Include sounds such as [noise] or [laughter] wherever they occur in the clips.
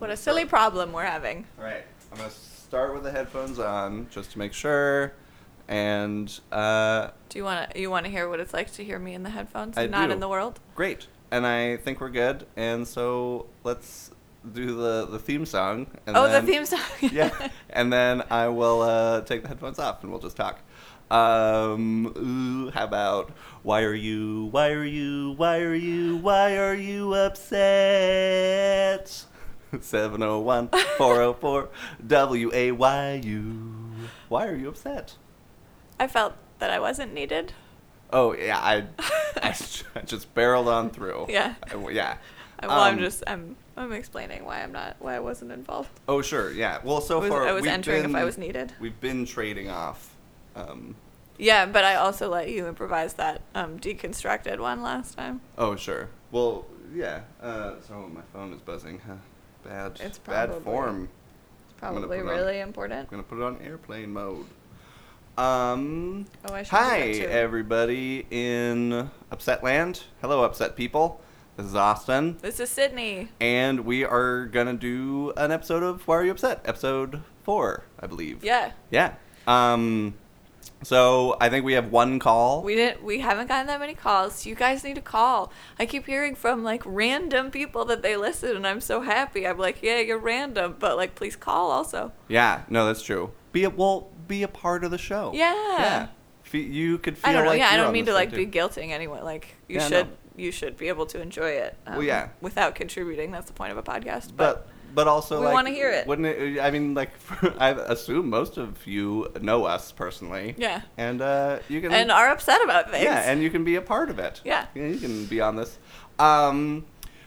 What a silly problem we're having. All right, I'm gonna start with the headphones on just to make sure, and uh, Do you want to you want to hear what it's like to hear me in the headphones I and not do. in the world? great. And I think we're good. And so let's do the the theme song. And oh, then, the theme song. [laughs] yeah, and then I will uh, take the headphones off and we'll just talk. Um, ooh, how about why are you, why are you, why are you, why are you upset? [laughs] 701 404 W A Y U. Why are you upset? I felt that I wasn't needed. Oh, yeah, I I [laughs] just barreled on through. Yeah. I- yeah. Well, I'm Um, just I'm I'm explaining why I'm not why I wasn't involved. Oh, sure, yeah. Well, so I was, far I was we've entering if I been- was needed. We've been trading off. Um, Yeah, but I also let you improvise that um, deconstructed one last time. oh, sure. Well, yeah. Uh, so my phone is buzzing. Huh. Bad, It's bad form. It's probably it on- really important. I'm gonna put it on airplane mode. Um. Oh, I should Hi, do that too. everybody in Upset Land. Hello, Upset people. This is Austin, This is Sydney. and we are gonna do an episode of Why Are You Upset? Episode four, I believe. Yeah, Yeah. Um. So I think we have one call. we didn't. We haven't gotten that many calls. You guys need to call. I keep hearing from like random people that they listen, and I'm so happy. I'm like, yeah, you're random, but like, please call also. yeah. No, that's true. Be a well. Be a part of the show. Yeah. Yeah. Fe- you could feel I don't know. like yeah, I don't mean to like thing, be guilting anyone. Like, you Yeah, should. no. You should be able to enjoy it. Um, Well, yeah. Without contributing, that's the point of a podcast. But, but but also we like, wanna hear it. Wouldn't it? I mean, like [laughs] I assume most of you know us personally. yeah, And uh, you can and are upset about things. yeah, and you can be a part of it. Yeah. you can be on this. Um,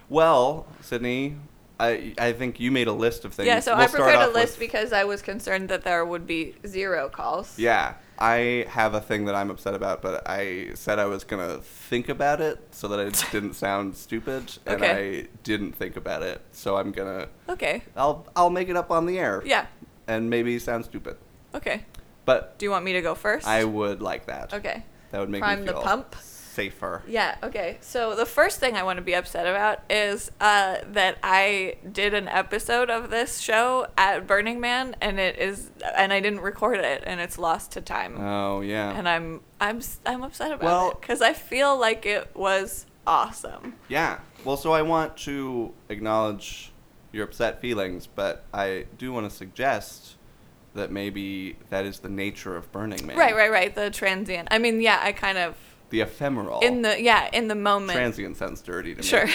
well, Sydney, I I think you made a list of things. Yeah, so We'll I prepared a list because I was concerned that there would be zero calls. Yeah, I have a thing that I'm upset about, but I said I was gonna think about it so that it [laughs] didn't sound stupid, and Okay. I didn't think about it. So I'm gonna Okay. I'll I'll make it up on the air. Yeah. and maybe sound stupid, Okay. but Do you want me to go first? I would like that. Okay. That would make Prime me the feel pump. Safer. Yeah, okay. So the first thing I want to be upset about is uh, that I did an episode of this show at Burning Man and it is and I didn't record it and it's lost to time. Oh yeah. and I'm I'm I'm upset about Well- it cuz I feel like it was awesome. Yeah. Well, so I want to acknowledge your upset feelings, but I do want to suggest that maybe that is the nature of Burning Man. Right, right, right. The transient. I mean, yeah, I kind of The ephemeral. in the yeah, in the moment. transient sounds dirty to me. Sure.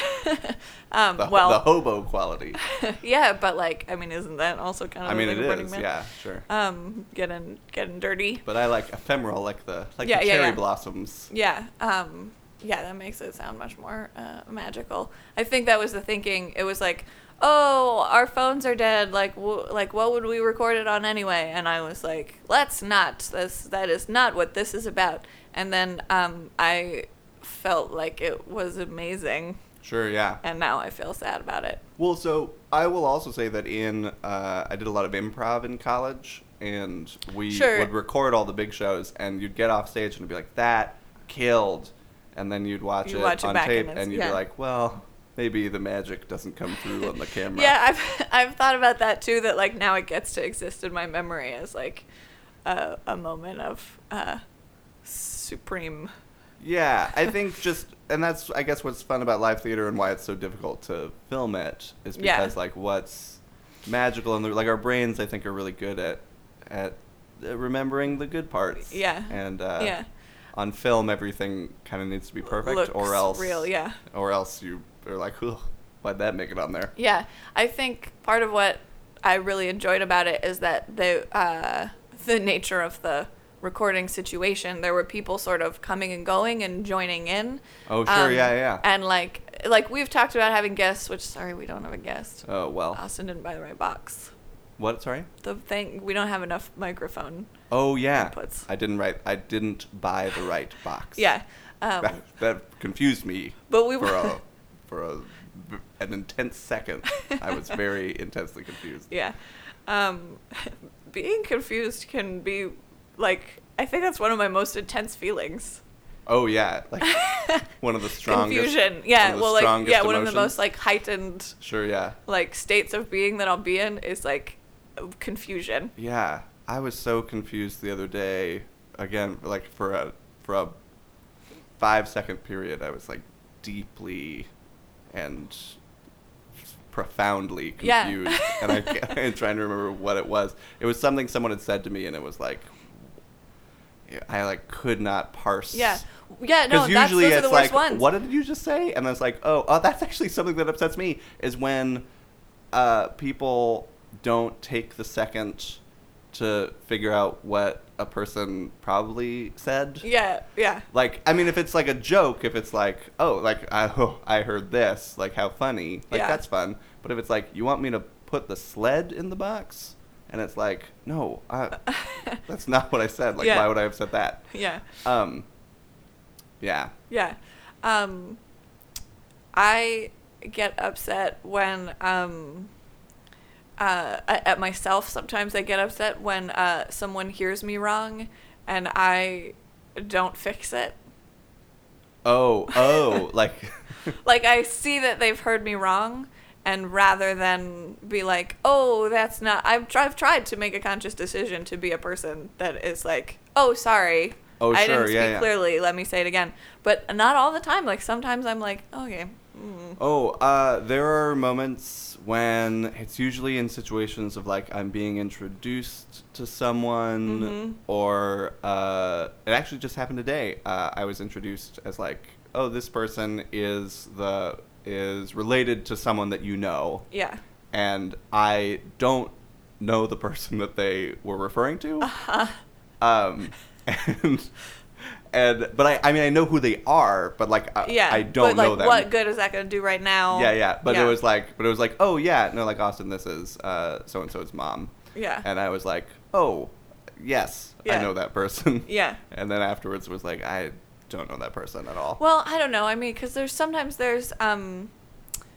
[laughs] um The, well, the hobo quality. [laughs] yeah, but like, I mean, isn't that also kind of I mean, like it is. Yeah, sure. Um, getting getting dirty. But I like ephemeral, like the like Yeah, the yeah, cherry yeah. blossoms. Yeah. Um, yeah, that makes it sound much more uh, magical. I think that was the thinking. It was like, oh, our phones are dead. Like, w- like what would we record it on anyway? And I was like, let's not. This that is not what this is about. And then um, I felt like it was amazing, Sure. Yeah. and now I feel sad about it. Well, so I will also say that in uh, I did a lot of improv in college, and we Sure. would record all the big shows, and you'd get off stage and be like that killed, and then you'd watch You it watch on tape, and and you'd yeah. be like, well, maybe the magic doesn't come through on the [laughs] camera. Yeah, I've I've thought about that too. That like now it gets to exist in my memory as like a, a moment of uh, supreme. Yeah, I [laughs] think just, and that's I guess what's fun about live theater and why it's so difficult to film it is Yeah. because like what's magical and like our brains I think are really good at at remembering the good parts. Yeah. And uh, yeah, on film everything kind of needs to be perfect Looks or else real. Yeah, or else you are like why'd that make it on there yeah. I think part of what I really enjoyed about it is that the uh, the nature of the recording situation. There were people sort of coming and going and joining in. oh sure Um, yeah yeah And like like we've talked about having guests, which sorry we don't have a guest. oh well Austin didn't buy the right box. what sorry The thing we don't have enough microphone oh yeah inputs. I didn't write I didn't buy the right box [laughs] Yeah. Um, that, that confused me but we for a [laughs] for a an intense second. I was very [laughs] intensely confused. yeah. Um, being confused can be like I think that's one of my most intense feelings. Oh yeah, like [laughs] one of the strongest. confusion. Yeah, one of the well, like yeah, one of the most like heightened Sure, yeah, like states of being that I'll be in is like confusion. yeah. I was so confused the other day. Again, like for a for a five second period, I was like deeply and profoundly Yeah. confused, and I [laughs] am trying to remember what it was. It was something someone had said to me, and it was like. I like could not parse Yeah, yeah. No, Because that's usually those are it's the worst like, ones. what did you just say? And it's like, oh, oh, that's actually something that upsets me is when uh, people don't take the second to figure out what a person probably said. Yeah, yeah, Like, I mean, if it's like a joke, if it's like, oh, like, I, [laughs] oh, I heard this, like, how funny, like, Yeah. that's fun. But if it's like, you want me to put the sled in the box? And it's like, no, I, [laughs] that's not what I said. Like, Yeah. why would I have said that? yeah, Um, yeah. yeah. Um, I get upset when um, uh, at at myself. Sometimes I get upset when uh, someone hears me wrong, and I don't fix it. Oh, oh, [laughs] like, like I see that they've heard me wrong, and rather than be like, "Oh, that's not," I've tr- I've tried to make a conscious decision to be a person that is like, "Oh, sorry, Oh, I sure, didn't speak yeah, yeah. clearly. Let me say it again." But not all the time. Like sometimes I'm like, "Okay." Mm. oh, uh, there are moments when it's usually in situations of like I'm being introduced to someone, Mhm. or uh, it actually just happened today. Uh, I was introduced as like, oh, this person is the is related to someone that you know, Yeah. and I don't know the person that they were referring to. Uh-huh. um, and and but I I mean I know who they are, but like I, Yeah. I don't but, like, know them. What good is that going to do right now? Yeah, yeah. But it was like, but it was like, oh yeah, no, like Austin, this is so and so's mom, Yeah. and I was like, oh, yes, Yeah. I know that person. Yeah. [laughs] And then afterwards was like, I don't know that person at all. Well, I don't know. I mean, because there's sometimes there's um,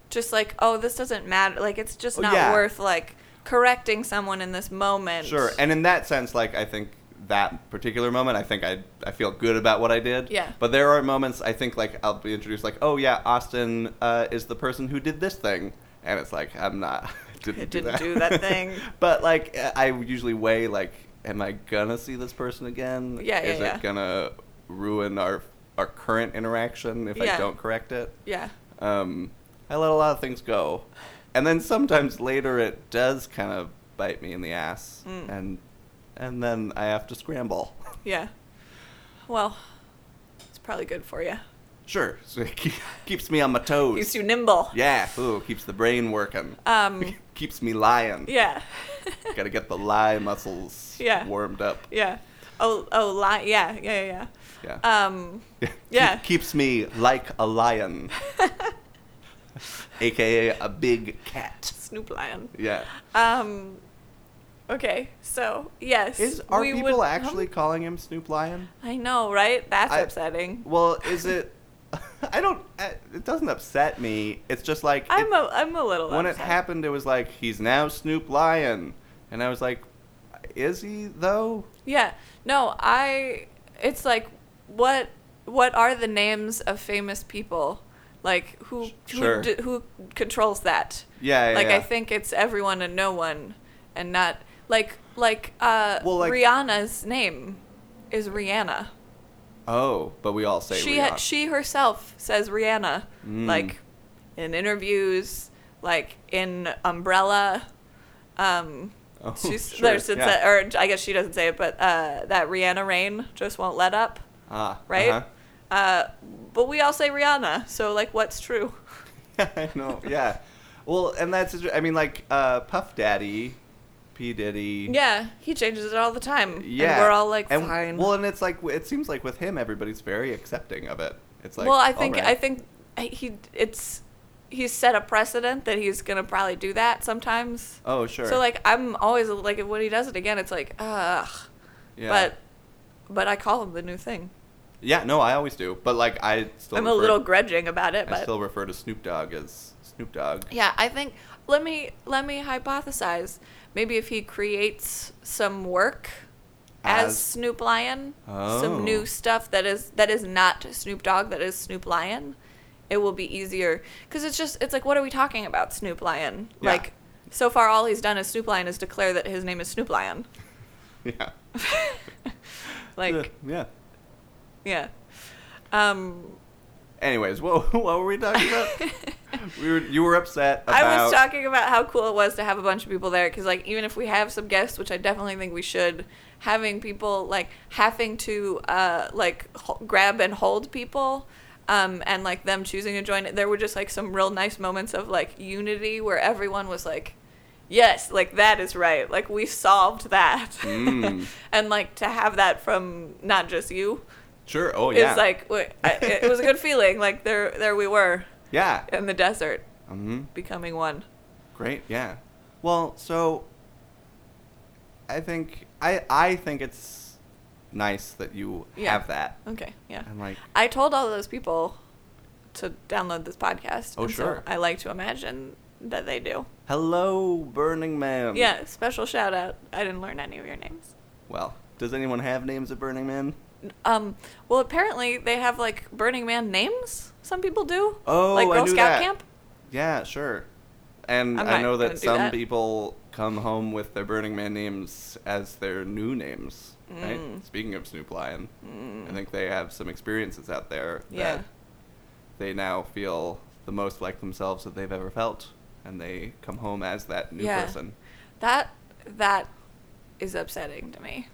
just like, oh, this doesn't matter. Like, it's just Oh, not yeah. worth like correcting someone in this moment. Sure, and in that sense, like I think that particular moment, I think I I feel good about what I did. Yeah. But there are moments I think like I'll be introduced like, oh yeah, Austin uh, is the person who did this thing, and it's like I'm not. [laughs] Didn't, do, didn't that. do that thing. [laughs] but like I usually weigh like, am I gonna see this person again? Yeah, yeah, Is yeah. it gonna ruin our our current interaction if I don't correct it? Yeah. um, I let a lot of things go, and then sometimes later it does kind of bite me in the ass, Mm. and and then I have to scramble. Yeah. Well, it's probably good for you. Sure, so it keep, keeps me on my toes. Keeps you nimble. yeah, ooh, keeps the brain working. Um. [laughs] keeps me lying. Yeah. [laughs] Got to get the lie muscles Yeah. warmed up. yeah. Oh. Oh. Li- yeah. Yeah. Yeah. Yeah. Yeah. Um. Keep- yeah. keeps me like a lion, [laughs] aka a big cat. Snoop Lion. Yeah. Um. Okay. So yes. Is are we people would- actually calling him Snoop Lion? I know, right? That's I- upsetting. Well, is [laughs] it? [laughs] I don't. It doesn't upset me. It's just like I'm it- a. I'm a little. when it happened, it was like he's now Snoop Lion, and I was like, is he though? Yeah. No, I it's like what what are the names of famous people? Like who Sure. who, d- who controls that? Yeah, yeah. like yeah. I think it's everyone and no one and not like like uh Well, like- Rihanna's name is Rihanna. Oh, but we all say she Rihanna. ha- she herself says Rihanna Mm. like in interviews, like in Umbrella. Um Oh, she's sure, there's yeah. a- or I guess she doesn't say it, but uh, that Rihanna Rain just won't let up, ah, right? uh-huh. Uh, but we all say Rihanna, so like, what's true? [laughs] I know. Yeah. Well, and that's. I mean, like uh, Puff Daddy, P Diddy. Yeah, he changes it all the time. Yeah. and we're all like, And- fine. Well, and it's like it seems like with him, everybody's very accepting of it. It's like. well, I think all I think he it's he's set a precedent that he's gonna probably do that sometimes. Oh, sure. So like, I'm always like, when he does it again, it's like, ugh. Yeah. But but I call him the new thing. Yeah. No, I always do. But like, I still. I'm a little grudging about it, but I but still refer to Snoop Dogg as Snoop Dogg. Yeah, I think let me let me hypothesize. Maybe if he creates some work as, As- Snoop Lion, Oh. some new oh. stuff that is that is not Snoop Dogg, that is Snoop Lion, it will be easier because it's just it's like what are we talking about Snoop Lion? Yeah. Like so far all he's done as Snoop Lion is declare that his name is Snoop Lion. [laughs] Yeah. [laughs] Like yeah. yeah. Um Anyways, what, [laughs] what were we talking about? [laughs] we were, you were upset about. I was talking about how cool it was to have a bunch of people there because, like, even if we have some guests, which I definitely think we should, having people like having to uh, like ho- grab and hold people, um, and like them choosing to join it. There were just like some real nice moments of like unity where everyone was like, "Yes, like that is right. Like we solved that," Mm. [laughs] and like to have that from not just you Sure. Oh yeah. is like I- it was a good [laughs] feeling. Like there, there we were yeah. in the desert mm-hmm. becoming one. Great. Yeah. Well, so I think I I think it's nice that you Yeah. have that. Okay, yeah. And like, I told all those people to download this podcast. Oh, and so sure. I like to imagine that they do. hello, Burning Man. yeah, special shout out. I didn't learn any of your names. Well, does anyone have names of Burning Man? Um, well, apparently they have like Burning Man names. Some people do. Oh, like I Girl knew Scout that. camp. Yeah, sure. And I'm I know that some that. people come home with their Burning Man names as their new names. Right? Mm. Speaking of Snoop Lion, Mm. I think they have some experiences out there Yeah. that they now feel the most like themselves that they've ever felt, and they come home as that new Yeah. person. That that is upsetting to me.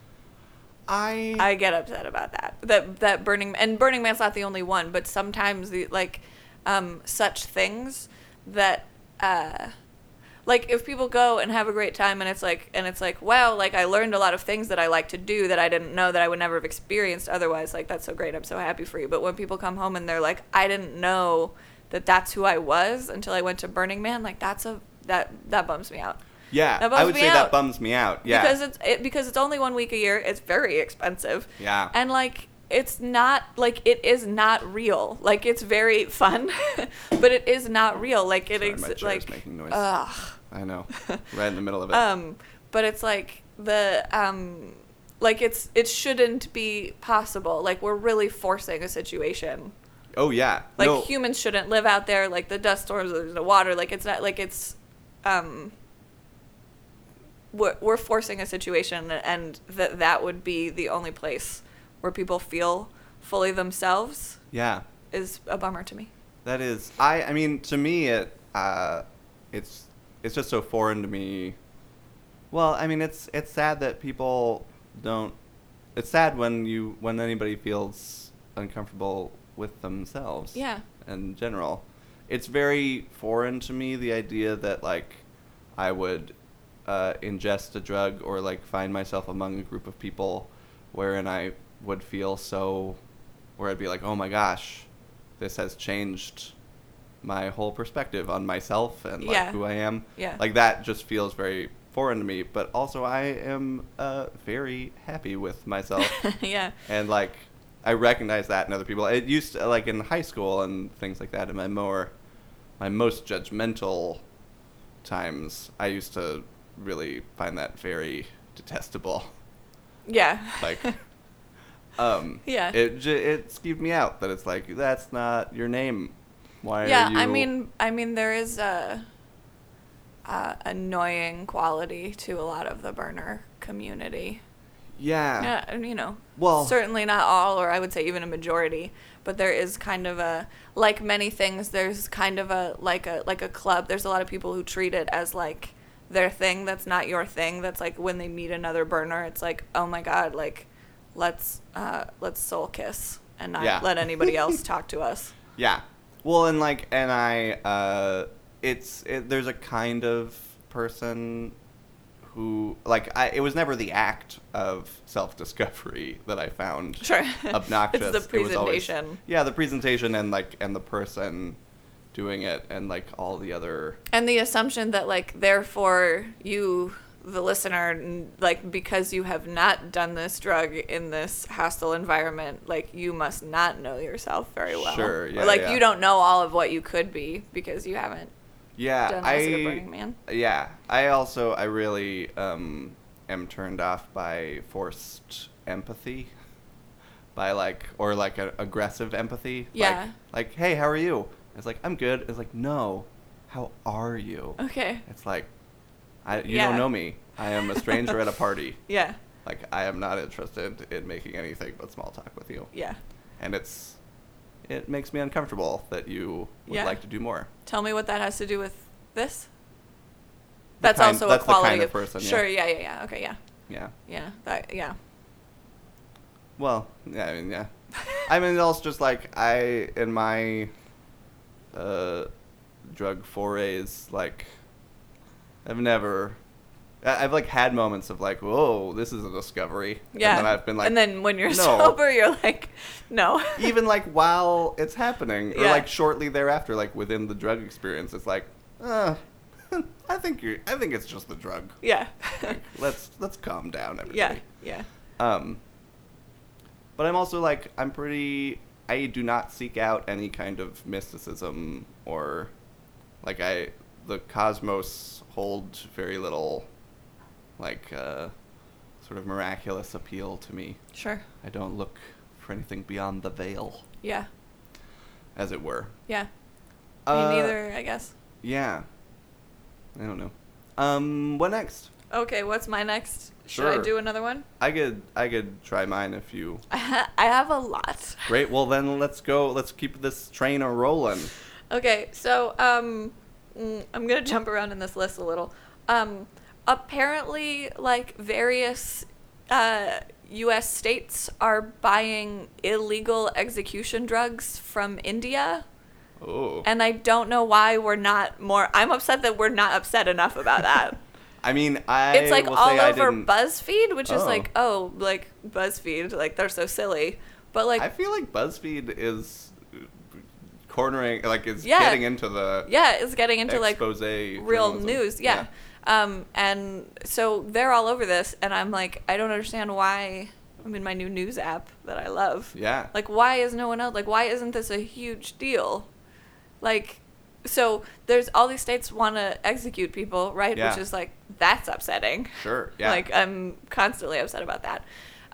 I, I get upset about that. That that Burning and Burning Man's not the only one, but sometimes the like um, such things that uh, like if people go and have a great time and it's like and it's like wow like I learned a lot of things that I like to do that I didn't know that I would never have experienced otherwise like that's so great. I'm so happy for you. But when people come home and they're like I didn't know that that's who I was until I went to Burning Man like that's a that that bums me out yeah, I would say out. that bums me out. Yeah, because it's it, because it's only one week a year. It's very expensive. Yeah. And like it's not like it is not real. Like it's very fun, [laughs] but it is not real. Like it Sorry, ex- my like making noise. ugh. I know, [laughs] right in the middle of it. Um, but it's like the um, like it's it shouldn't be possible. Like we're really forcing a situation. oh yeah, Like no, humans shouldn't live out there. Like the dust storms, the water. Like it's not like it's um. We're, we're forcing a situation, and that that would be the only place where people feel fully themselves yeah. is a bummer to me. That is, I. I mean, to me, it. Uh, it's. It's just so foreign to me. Well, I mean, it's. It's sad that people don't. It's sad when you when anybody feels uncomfortable with themselves. Yeah. In general, it's very foreign to me the idea that like, I would, uh, ingest a drug or like find myself among a group of people, wherein I would feel so, where I'd be like, oh my gosh, this has changed my whole perspective on myself and like Yeah. who I am. Yeah. Like that just feels very foreign to me, but also I am uh, very happy with myself [laughs] yeah. and like I recognize that in other people. It used to like in high school and things like that in my more my most judgmental times, I used to really find that very detestable. Yeah. [laughs] Like [laughs] um Yeah. it j- it skeeved me out that it's like that's not your name. Why yeah. are you I mean, I mean, there is a, a annoying quality to a lot of the burner community. Yeah. Yeah, and you know, Well- certainly not all, or I would say even a majority, but there is kind of a like many things. There's kind of a like a like a club. There's a lot of people who treat it as like their thing. That's not your thing. That's like when they meet another burner, it's like, oh my god, like let's uh, let's soul kiss and not Yeah. let anybody [laughs] else talk to us. Yeah. Well, and like, and I, uh, it's it, there's a kind of person who like I. It was never the act of self-discovery that I found Sure. [laughs] obnoxious. It's the It was always- presentation. yeah, the presentation and like and the person doing it and like all the other. And the assumption that like therefore you the listener like because you have not done this drug in this hostile environment like you must not know yourself very well Sure, yeah, or like yeah. you don't know all of what you could be because you haven't Yeah, done I. acid or burning man Yeah, I also I really um, am turned off by forced empathy, by like or like a, aggressive empathy. Yeah. Like, like, hey, how are you? It's like I'm good. It's like no, how are you? Okay. It's like, I you Yeah. don't know me. I am a stranger at a party. [laughs] Yeah. Like I am not interested in making anything but small talk with you. Yeah. And it's it makes me uncomfortable that you would Yeah. like to do more. Tell me what that has to do with this. The That's kind- also that's a quality kind of of person. Sure. Yeah. Yeah. Yeah. Okay. Yeah. Yeah. Yeah. That. Yeah. Well, yeah, I mean, yeah. I mean, it's also just like I in my uh, drug forays, like I've never. I've like had moments of like, whoa, this is a discovery. Yeah. And then I've been like, and then when you're no. sober, you're like, no. [laughs] even like while it's happening, or Yeah. like shortly thereafter, like within the drug experience, it's like, uh, [laughs] I think you're. I think it's just the drug. yeah. Like, let's let's calm down, [laughs] everybody. yeah. Yeah. Um, but I'm also like I'm pretty. I do not seek out any kind of mysticism or, like I, the cosmos holds very little, like, uh, sort of miraculous appeal to me. Sure. I don't look for anything beyond the veil, Yeah. as it were. Yeah. Me Uh, neither. I guess. Yeah. I don't know. Um, what next? Okay. What's my next? Should I do another one? I could I could try mine if you. I, [laughs] ha- I have a lot. Great. Well, then let's go. Let's keep this train a rolling. Okay, so um, mm, I'm gonna [laughs] jump around in this list a little. Um, apparently, like various uh, U.S. states are buying illegal execution drugs from India, Oh. and I don't know why we're not more. I'm upset that we're not upset enough about that. I mean, I it's like all over BuzzFeed, which is Oh. like, oh, like BuzzFeed, like they're so silly. But like, I feel like BuzzFeed is cornering, like, is Yeah. getting into the yeah, it's getting into like real journalism. news yeah. um and so they're all over this and i'm like i don't understand why i'm in my new news app that i love Yeah. like why is no one else like why isn't this a huge deal like so there's all these states want to execute people right Yeah. which is like that's upsetting Sure. [laughs] Yeah. like i'm constantly upset about that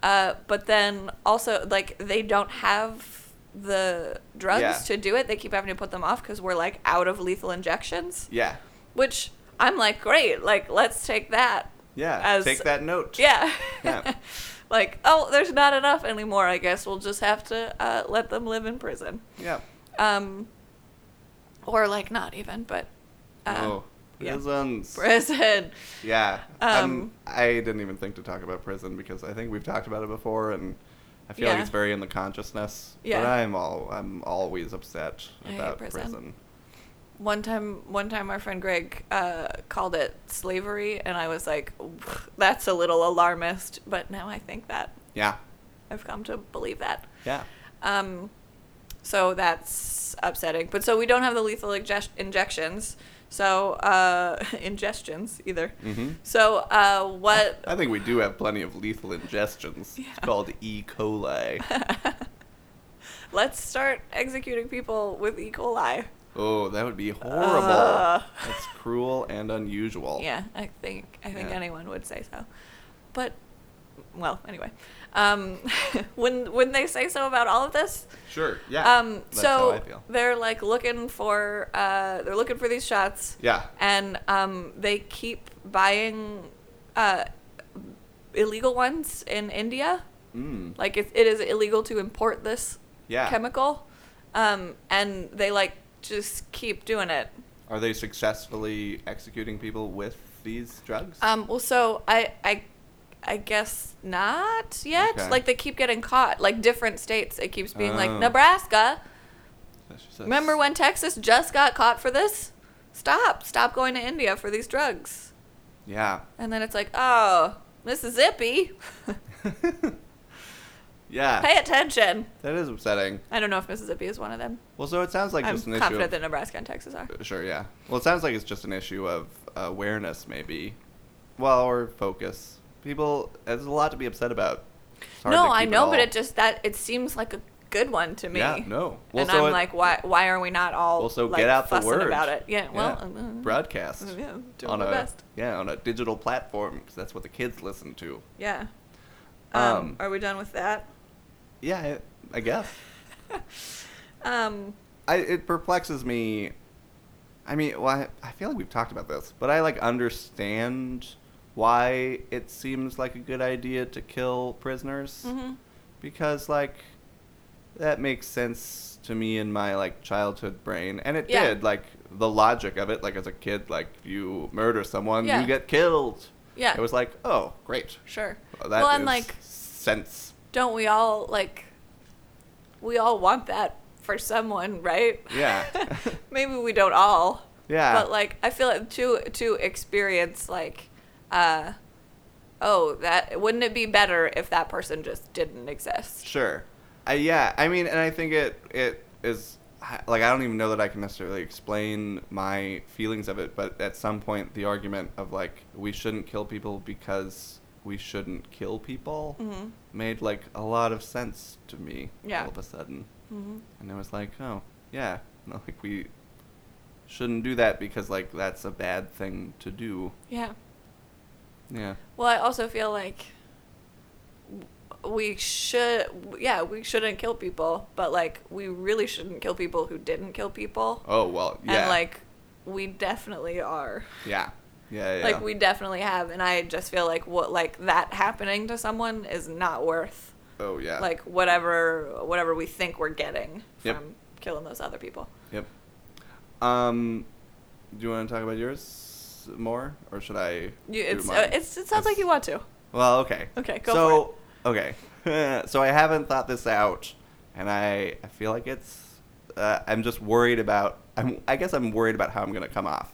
uh, but then also like they don't have the drugs Yeah. to do it they keep having to put them off because we're like out of lethal injections yeah. which I'm like, great, like let's take that. Yeah. As- Take that note. Yeah. Yeah. [laughs] like, oh, there's not enough anymore. I guess we'll just have to uh, let them live in prison. Yeah. Um, or like not even, but uh, oh. yeah. Prisons. prison. Yeah. Um, I'm, I didn't even think to talk about prison because I think we've talked about it before and I feel like it's very in the consciousness. Yeah. But I'm all I'm always upset I hate about prison. prison. One time, one time, our friend Greg uh, called it slavery, and I was like, "That's a little alarmist." But now I think that Yeah. I've come to believe that. Yeah. Um, so that's upsetting. But so we don't have the lethal injec- injections. So uh, [laughs] ingestions either. Mhm. So uh, what? I think we do have plenty of lethal ingestions. Yeah. It's called E. coli. [laughs] Let's start executing people with E. coli. oh, that would be horrible. Uh. That's cruel and unusual. Yeah, I think I think Yeah. anyone would say so. But well, anyway, um, [laughs] when when they say so about all of this, Sure. Yeah. um, That's so how I feel. they're like looking for uh, they're looking for these shots. Yeah. and um, they keep buying uh, illegal ones in India. Mm. Like it, it is illegal to import this Yeah. chemical, um, and they like just keep doing it. Are they successfully executing people with these drugs? Um, well, so I, I, I guess not yet. Okay. Like they keep getting caught. Like different states, it keeps being like Oh. Nebraska. That's just- Remember when Texas just got caught for this? Stop! Stop going to India for these drugs. Yeah. And then it's like, oh, Mississippi, [laughs] yeah. pay attention. That is upsetting. I don't know if Mississippi is one of them. Well, so it sounds like I'm just an issue. confident Of, that Nebraska and Texas are. Uh, sure, yeah. Well, it sounds like it's just an issue of awareness, maybe. Well, or focus. People, there's a lot to be upset about. No, I know, all- but it just that it seems like a good one to me. Yeah, no. Well, and so I'm it- like, why? Why are we not all Well, so like, get out the word. about it? Yeah. Well, Yeah. uh, broadcast Yeah, doing on a best. yeah on a digital platform because that's what the kids listen to. yeah. Um, Um, are we done with that? Yeah, I, I guess. [laughs] Um, I it perplexes me. I mean, well, I, I feel like we've talked about this, but I like understand why it seems like a good idea to kill prisoners mhm. because like that makes sense to me in my like childhood brain and it Yeah. did like the logic of it like as a kid like you murder someone Yeah. you get killed Yeah. it was like oh great Sure. Well, that well, and like, sense don't we all like? We all want that for someone, right? Yeah. [laughs] Maybe we don't all. Yeah. But like, I feel like to to experience like, uh, oh, that wouldn't it be better if that person just didn't exist? Sure. I, yeah, I mean, and I think it it is like I don't even know that I can necessarily explain my feelings of it, but at some point the argument of like we shouldn't kill people because we shouldn't kill people Mhm. made like a lot of sense to me Yeah. all of a sudden. Mhm. And it was like, "Oh, yeah, no, [laughs] like we shouldn't do that because like that's a bad thing to do." Yeah. Yeah. Well, I also feel like we should, yeah, we shouldn't kill people, but like we really shouldn't kill people who didn't kill people. Oh, well, yeah. And like we definitely are. yeah. Yeah, yeah. Like we definitely have, and I just feel like what like that happening to someone is not worth Oh, yeah. like whatever whatever we think we're getting Yep. from killing those other people. Yep. Um, do you want to talk about yours more, or should I? You, it's uh, it's it sounds like you want to. Well, okay. Okay, go so, okay. [laughs] so I haven't thought this out, and I I feel like it's. Uh, I'm just worried about. I'm. I guess I'm worried about how I'm gonna come off.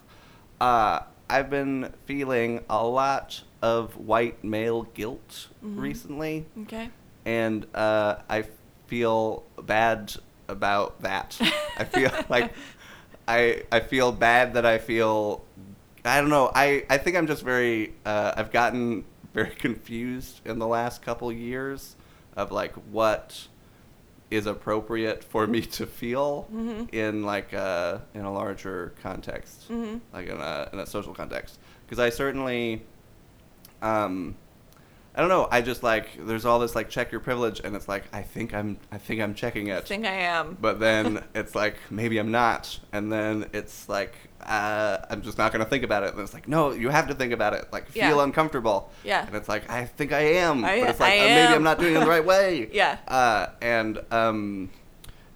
Uh, I've been feeling a lot of white male guilt Mhm. recently Okay. and uh, I feel bad about that. [laughs] I feel like I I feel bad that I feel I don't know. I I think I'm just very uh, I've gotten [laughs] very confused in the last couple years of like what is appropriate for me to feel Mhm. in like uh, in a larger context Mhm. like in a in a social context because I certainly um I don't know I just like there's all this like check your privilege and it's like I think I'm I think I'm checking it. I think I am. but then it's like maybe I'm not and then it's like uh, I'm just not gonna think about it and it's like no you have to think about it like feel Yeah. uncomfortable Yeah. and it's like I think I am I- but it's like I uh, maybe. I'm not doing it the right way [laughs] Yeah. uh, and um,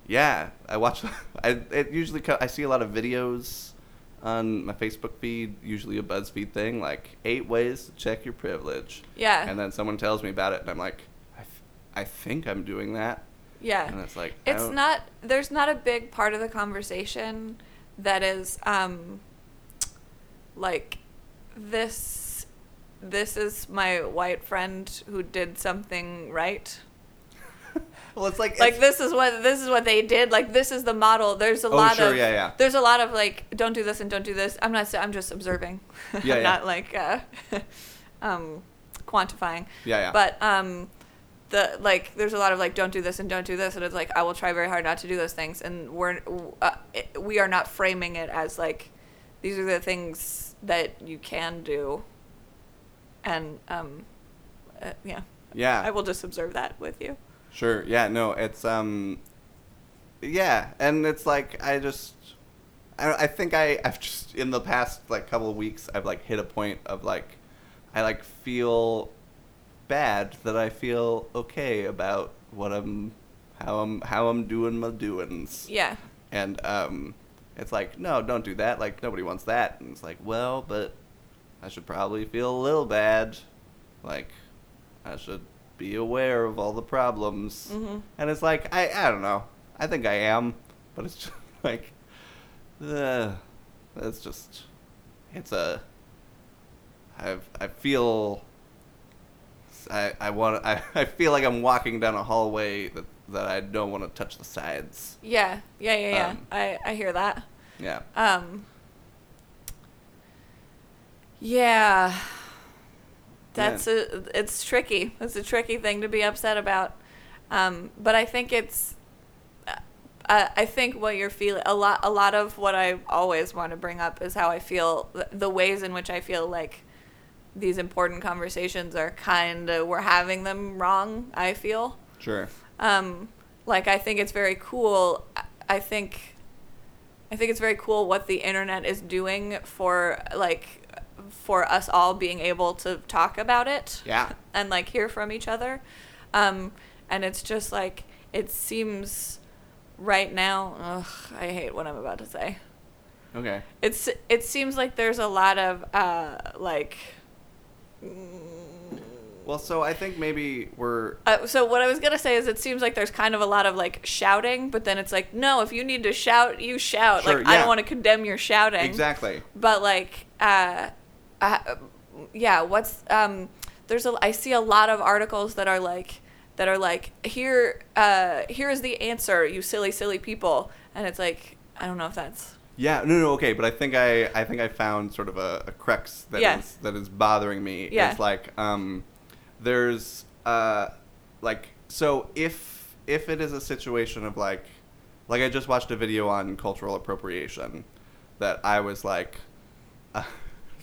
yeah, I watch. [laughs] I it usually co- I see a lot of videos on my Facebook feed, usually a BuzzFeed thing, like eight ways to check your privilege. Yeah. And then someone tells me about it, and I'm like, I, th- I think I'm doing that. Yeah. And it's like it's not there's not a big part of the conversation that is um like this this is my white friend who did something right Well, it's like like it's- this is what this is what they did. Like this is the model. There's a Oh, lot sure, of yeah, yeah. there's a lot of like don't do this and don't do this. I'm not i'm just observing. [laughs] Yeah, i'm yeah. not like uh [laughs] um quantifying. Yeah, yeah. but um the like there's a lot of like don't do this and don't do this. And it's like i will try very hard not to do those things. And we're uh, it, we are not framing it as like these are the things that you can do. And um uh, yeah. Yeah. i will just observe that with you Sure. Yeah. No. It's um. Yeah, and it's like I just, I, I think I [laughs] I've just in the past like couple of weeks I've like hit a point of like, I like feel bad that I feel okay about what I'm, how I'm how I'm doing my doings. yeah And um, it's like no, don't do that. Like nobody wants that. And it's like well, but I should probably feel a little bad. Like I should be aware of all the problems. Mhm. And it's like I I don't know. I think I am, but it's [laughs] just like, uh, it's just it's a. I I feel. I, I want [laughs] I, I feel like I'm walking down a hallway that, that I don't want to touch the sides. yeah yeah yeah yeah Um, i i hear that Yeah. um yeah that's a it's tricky it's a tricky thing to be upset about um but i think it's uh, I think what you're feeling a lot a lot of what I always want to bring up is how I feel the ways in which I feel like these important conversations are kind of we're having them wrong. I feel Sure. um, like I think it's very cool. I think I think it's very cool what the internet is doing for like for us all being able to talk about it Yeah. [laughs] and like hear from each other. Um, and it's just like it seems right now. Ugh, I hate what I'm about to say. Okay. It's it seems like there's a lot of uh, like. Well, so I think maybe we're Uh, so what I was gonna say is, it seems like there's kind of a lot of like shouting, but then it's like, no, if you need to shout, you shout. Sure, like I don't want to condemn your shouting. exactly. But like, uh, uh, yeah, what's um, there's a I see a lot of articles that are like that are like here uh here is the answer, you silly silly people, and it's like I don't know if that's Yeah, no, no, okay, but I think I, I think I found sort of a, a crux that is Yeah. that is bothering me. Yeah. It's like, um, there's, uh, like, so if if it is a situation of like, like I just watched a video on cultural appropriation, that I was like, uh,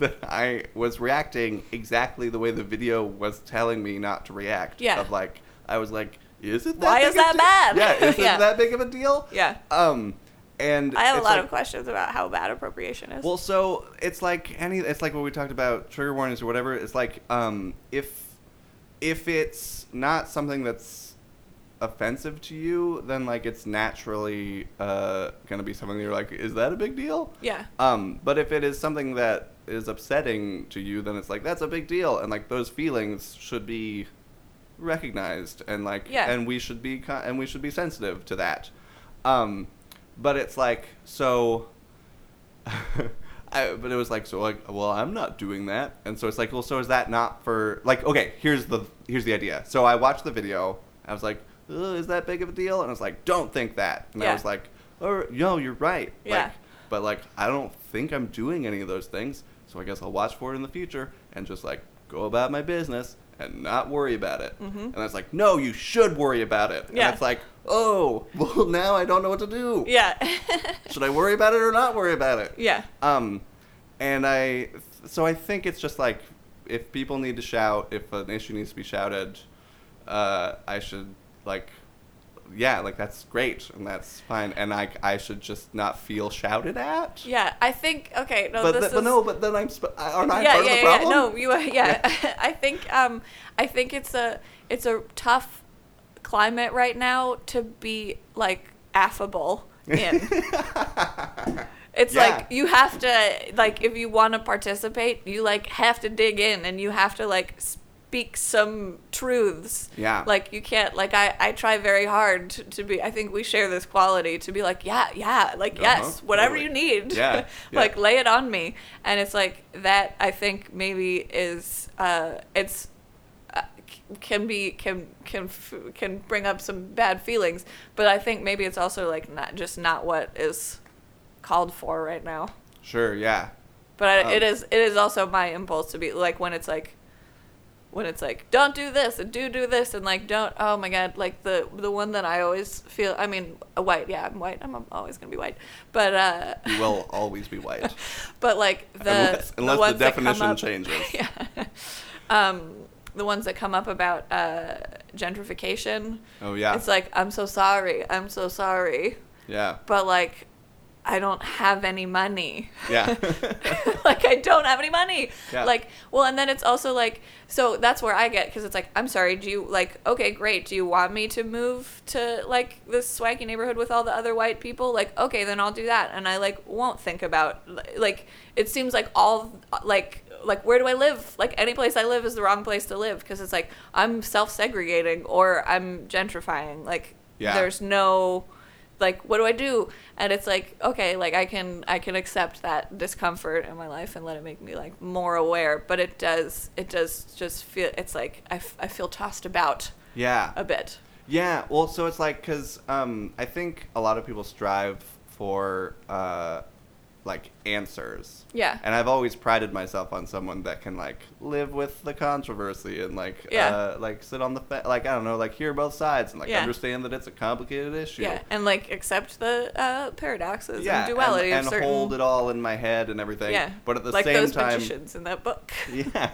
that I was reacting exactly the way the video was telling me not to react. Yeah. Of like, I was like, is it that? Why is that bad? Yeah, is [laughs] Yeah. it that big of a deal? yeah. Um, and I have a lot like- of questions about how bad appropriation is. well, so it's like any. It's like what we talked about trigger warnings or whatever. It's like um, if if it's not something that's offensive to you, then like it's naturally uh, gonna be something that you're like, is that a big deal? yeah. Um, but if it is something that is upsetting to you, then it's like that's a big deal, and like those feelings should be recognized, and like, Yeah. and we should be and we should be sensitive to that. Um, but it's like so. [laughs] I, but it was like so like well I'm not doing that and so it's like well so is that not for like okay here's the here's the idea so I watched the video I was like is that big of a deal and I was like don't think that and I was like oh no you're right Yeah. like, but like I don't think I'm doing any of those things so I guess I'll watch for it in the future and just like go about my business and not worry about it Mhm. and I was like no you should worry about it Yeah. and it's like oh well [laughs] now I don't know what to do Yeah. [laughs] should I worry about it or not worry about it yeah. um, and I, so I think it's just like if people need to shout, if an issue needs to be shouted, uh, I should like, yeah, like that's great and that's fine, and I, I should just not feel shouted at. Yeah. I think okay. No, but, this th- is but no, but then I'm, sp- aren't I yeah, part yeah, of the yeah. problem? No, you. Yeah, [laughs] I think. Um, I think it's a it's a tough climate right now to be like affable [laughs] in. It's Yeah. like you have to like if you want to participate, you like have to dig in and you have to like speak some truths. Yeah. Like you can't like I I try very hard to, to be I think we share this quality to be like yeah, yeah, like Uh-huh, yes, whatever totally. you need. Yeah, [laughs] yeah. like lay it on me. And it's like that I think maybe is uh it's uh, can be can can f- can bring up some bad feelings, but I think maybe it's also like not just not what is called for right now. Sure, yeah, But I, Um, it is it is also my impulse to be like when it's like when it's like don't do this and do do this and like don't oh my god like the the one that I always feel I mean white yeah I'm white I'm always gonna be white but uh you will always be white [laughs] but like [laughs] the unless, the unless the ones that come definition up- [laughs] changes. yeah. um, the ones that come up about uh, gentrification. Oh yeah, It's like, I'm so sorry. I'm so sorry. yeah, But like, I don't have any money. yeah, [laughs] like, I don't have any money. Yeah. Like, well, and then it's also like, so that's where I get, because it's like, I'm sorry, do you, like, okay, great. Do you want me to move to, like, this swanky neighborhood with all the other white people? Like, okay, then I'll do that. And I, like, won't think about, like, it seems like all, like, like where do I live? Like any place I live is the wrong place to live because it's like I'm self-segregating or I'm gentrifying. Like Yeah. there's no like what do I do? And it's like okay, like I can I can accept that discomfort in my life and let it make me like more aware, but it does it does just feel it's like I, f- I feel tossed about yeah. a bit. Yeah, well, so it's like because um, I think a lot of people strive for uh, like answers. Yeah. And I've always prided myself on someone that can like live with the controversy and like Yeah. uh, like sit on the fe- like I don't know like hear both sides and like Yeah. understand that it's a complicated issue. Yeah, and like accept the uh, paradoxes Yeah, and duality and, and certain. hold it all in my head and everything. yeah, But at the like same those time, magicians in that book. [laughs] yeah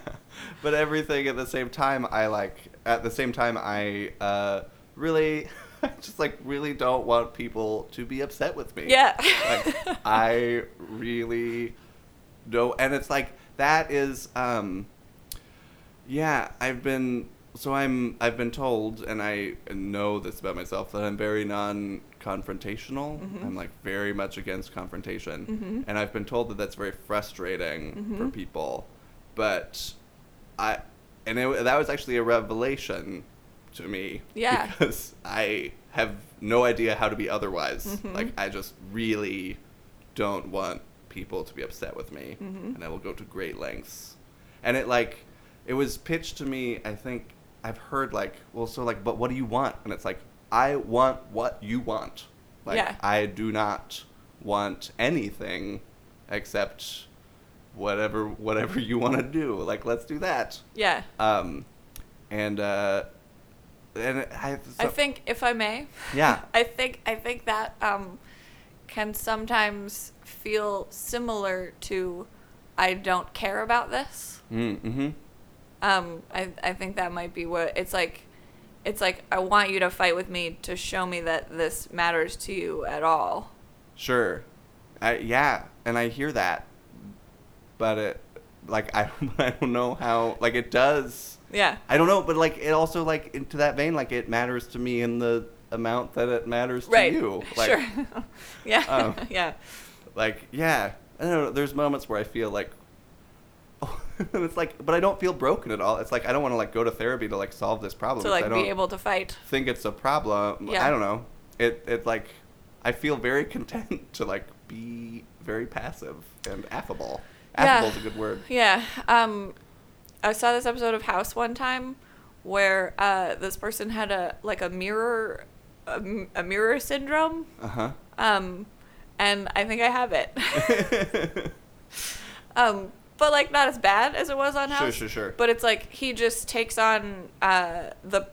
but everything at the same time i like at the same time i uh really I [laughs] just like really don't want people to be upset with me Yeah. like [laughs] i really don't and it's like that is um yeah i've been so i'm i've been told and i know this about myself that i'm very non-confrontational Mhm. i'm like very much against confrontation Mhm. and i've been told that that's very frustrating for Mhm. people but i and it, that was actually a revelation to me Yeah. because i have no idea how to be otherwise Mhm. like i just really don't want people to be upset with me Mhm. and i will go to great lengths and it like it was pitched to me i think i've heard like well so like but what do you want and it's like i want what you want like Yeah. i do not want anything except whatever whatever you want to do like let's do that yeah, um and uh and i I think if I may, yeah [laughs] I think I think that um, can sometimes feel similar to I don't care about this. mm-hmm Um, I I think that might be what it's like. It's like I want you to fight with me to show me that this matters to you at all. Sure. I, yeah, and I hear that, but it, like, [laughs] I, I don't know how, like, it does. Yeah. I don't know, but like, it also like into that vein, like, it matters to me in the amount that it matters Right. to you. [laughs] Like, sure. [laughs] yeah. um, [laughs] yeah. like, yeah, I don't know. There's moments where I feel like, oh, it's like, but I don't feel broken at all. It's like I don't want to like go to therapy to like solve this problem. To like I don't be able to fight. think it's a problem. Yeah. I don't know. It it like I feel very content to like be very passive and affable. Yeah. is a good word. Yeah. Um, I saw this episode of House one time where uh, this person had a like a mirror a, a mirror syndrome. Uh huh. Um, and I think I have it. [laughs] um, but like not as bad as it was on House. sure, sure. Sure. But it's like he just takes on uh, the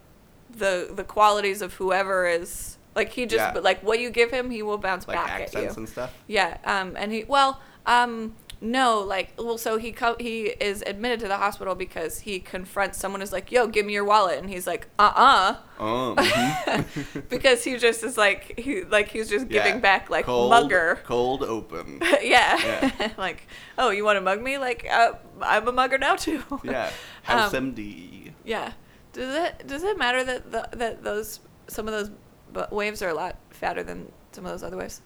the the qualities of whoever is like he just Yeah. but like what you give him he will bounce like back at you. accents and stuff. Yeah, um, and he well, um, no, like well, so he co- he is admitted to the hospital because he confronts someone who's like, "Yo, give me your wallet," and he's like, "Uh uh mhm. because he just is like he like he's just Yeah. giving back like cold, mugger. Cold open. [laughs] yeah, Yeah. [laughs] like oh, you want to mug me? Like uh, I'm a mugger now too. [laughs] Yeah. House Um, MD. Yeah. Does it does it matter that the, that those some of those waves are a lot fatter than some of those other waves?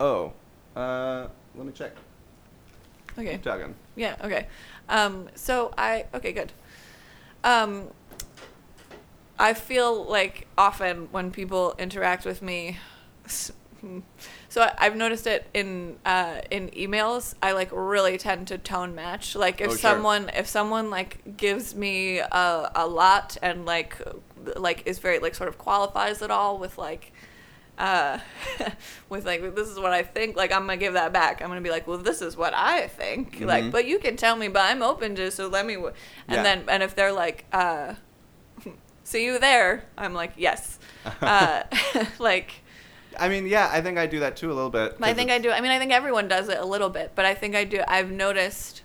Oh. Uh. Let me check. Okay. Keep talking. Yeah. Okay. Um. So I. Okay. Good. Um. I feel like often when people interact with me, so I've noticed it in uh, in emails. I like really tend to tone match. Like if Oh, sure. someone if someone like gives me a, a lot and like like is very like sort of qualifies it all with like uh [laughs] with like this is what I think like I'm gonna give that back I'm gonna be like well this is what I think like Mhm. but you can tell me but I'm open to so let me w-. and Yeah. then and if they're like uh [laughs] see you there I'm like yes [laughs] uh like I mean, yeah, I think I do that too a little bit. I think I do I mean I think everyone does it a little bit but I think I do I've noticed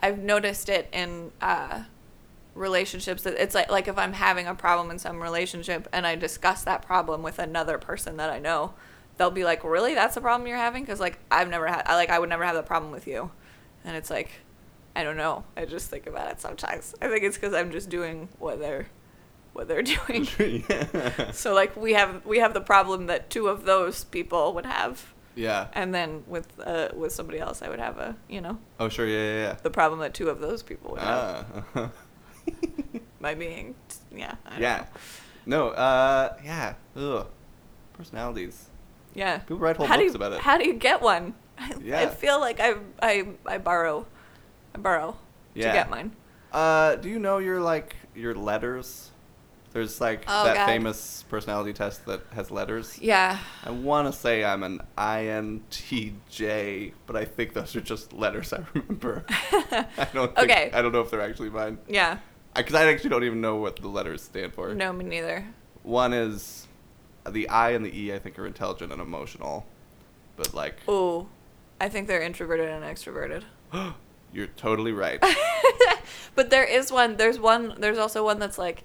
I've noticed it in uh relationships that it's like like if I'm having a problem in some relationship and I discuss that problem with another person that I know, they'll be like, "Really? That's the problem you're having?" Cuz like I've never had I like I would never have the problem with you. And it's like I don't know. I just think about it sometimes. I think it's cuz I'm just doing what they're what they're [laughs] doing. [laughs] yeah. so like we have we have the problem that two of those people would have yeah. and then with uh with somebody else I would have a, you know, Oh, sure. Yeah, yeah, yeah. the problem that two of those people would yeah. have Ah. [laughs] [laughs] by being yeah. I yeah. know. No. Uh. Yeah. Ugh. Personalities. Yeah. People write whole how books you, about it. How do you get one? [laughs] I, I feel like I I I borrow, I borrow Yeah. to get mine. Uh. Do you know your like your letters? There's like Oh, that God. famous personality test that has letters. Yeah. I want to say I'm an INTJ, but I think those are just letters I [laughs] remember. I don't. Think, Okay. I don't know if they're actually mine. Yeah. Because I actually don't even know what the letters stand for. No, me neither. One is the I and the E. I think are intelligent and emotional, but like Oh, I think they're introverted and extroverted. [gasps] you're totally right. [laughs] but there is one. There's one. There's also one that's like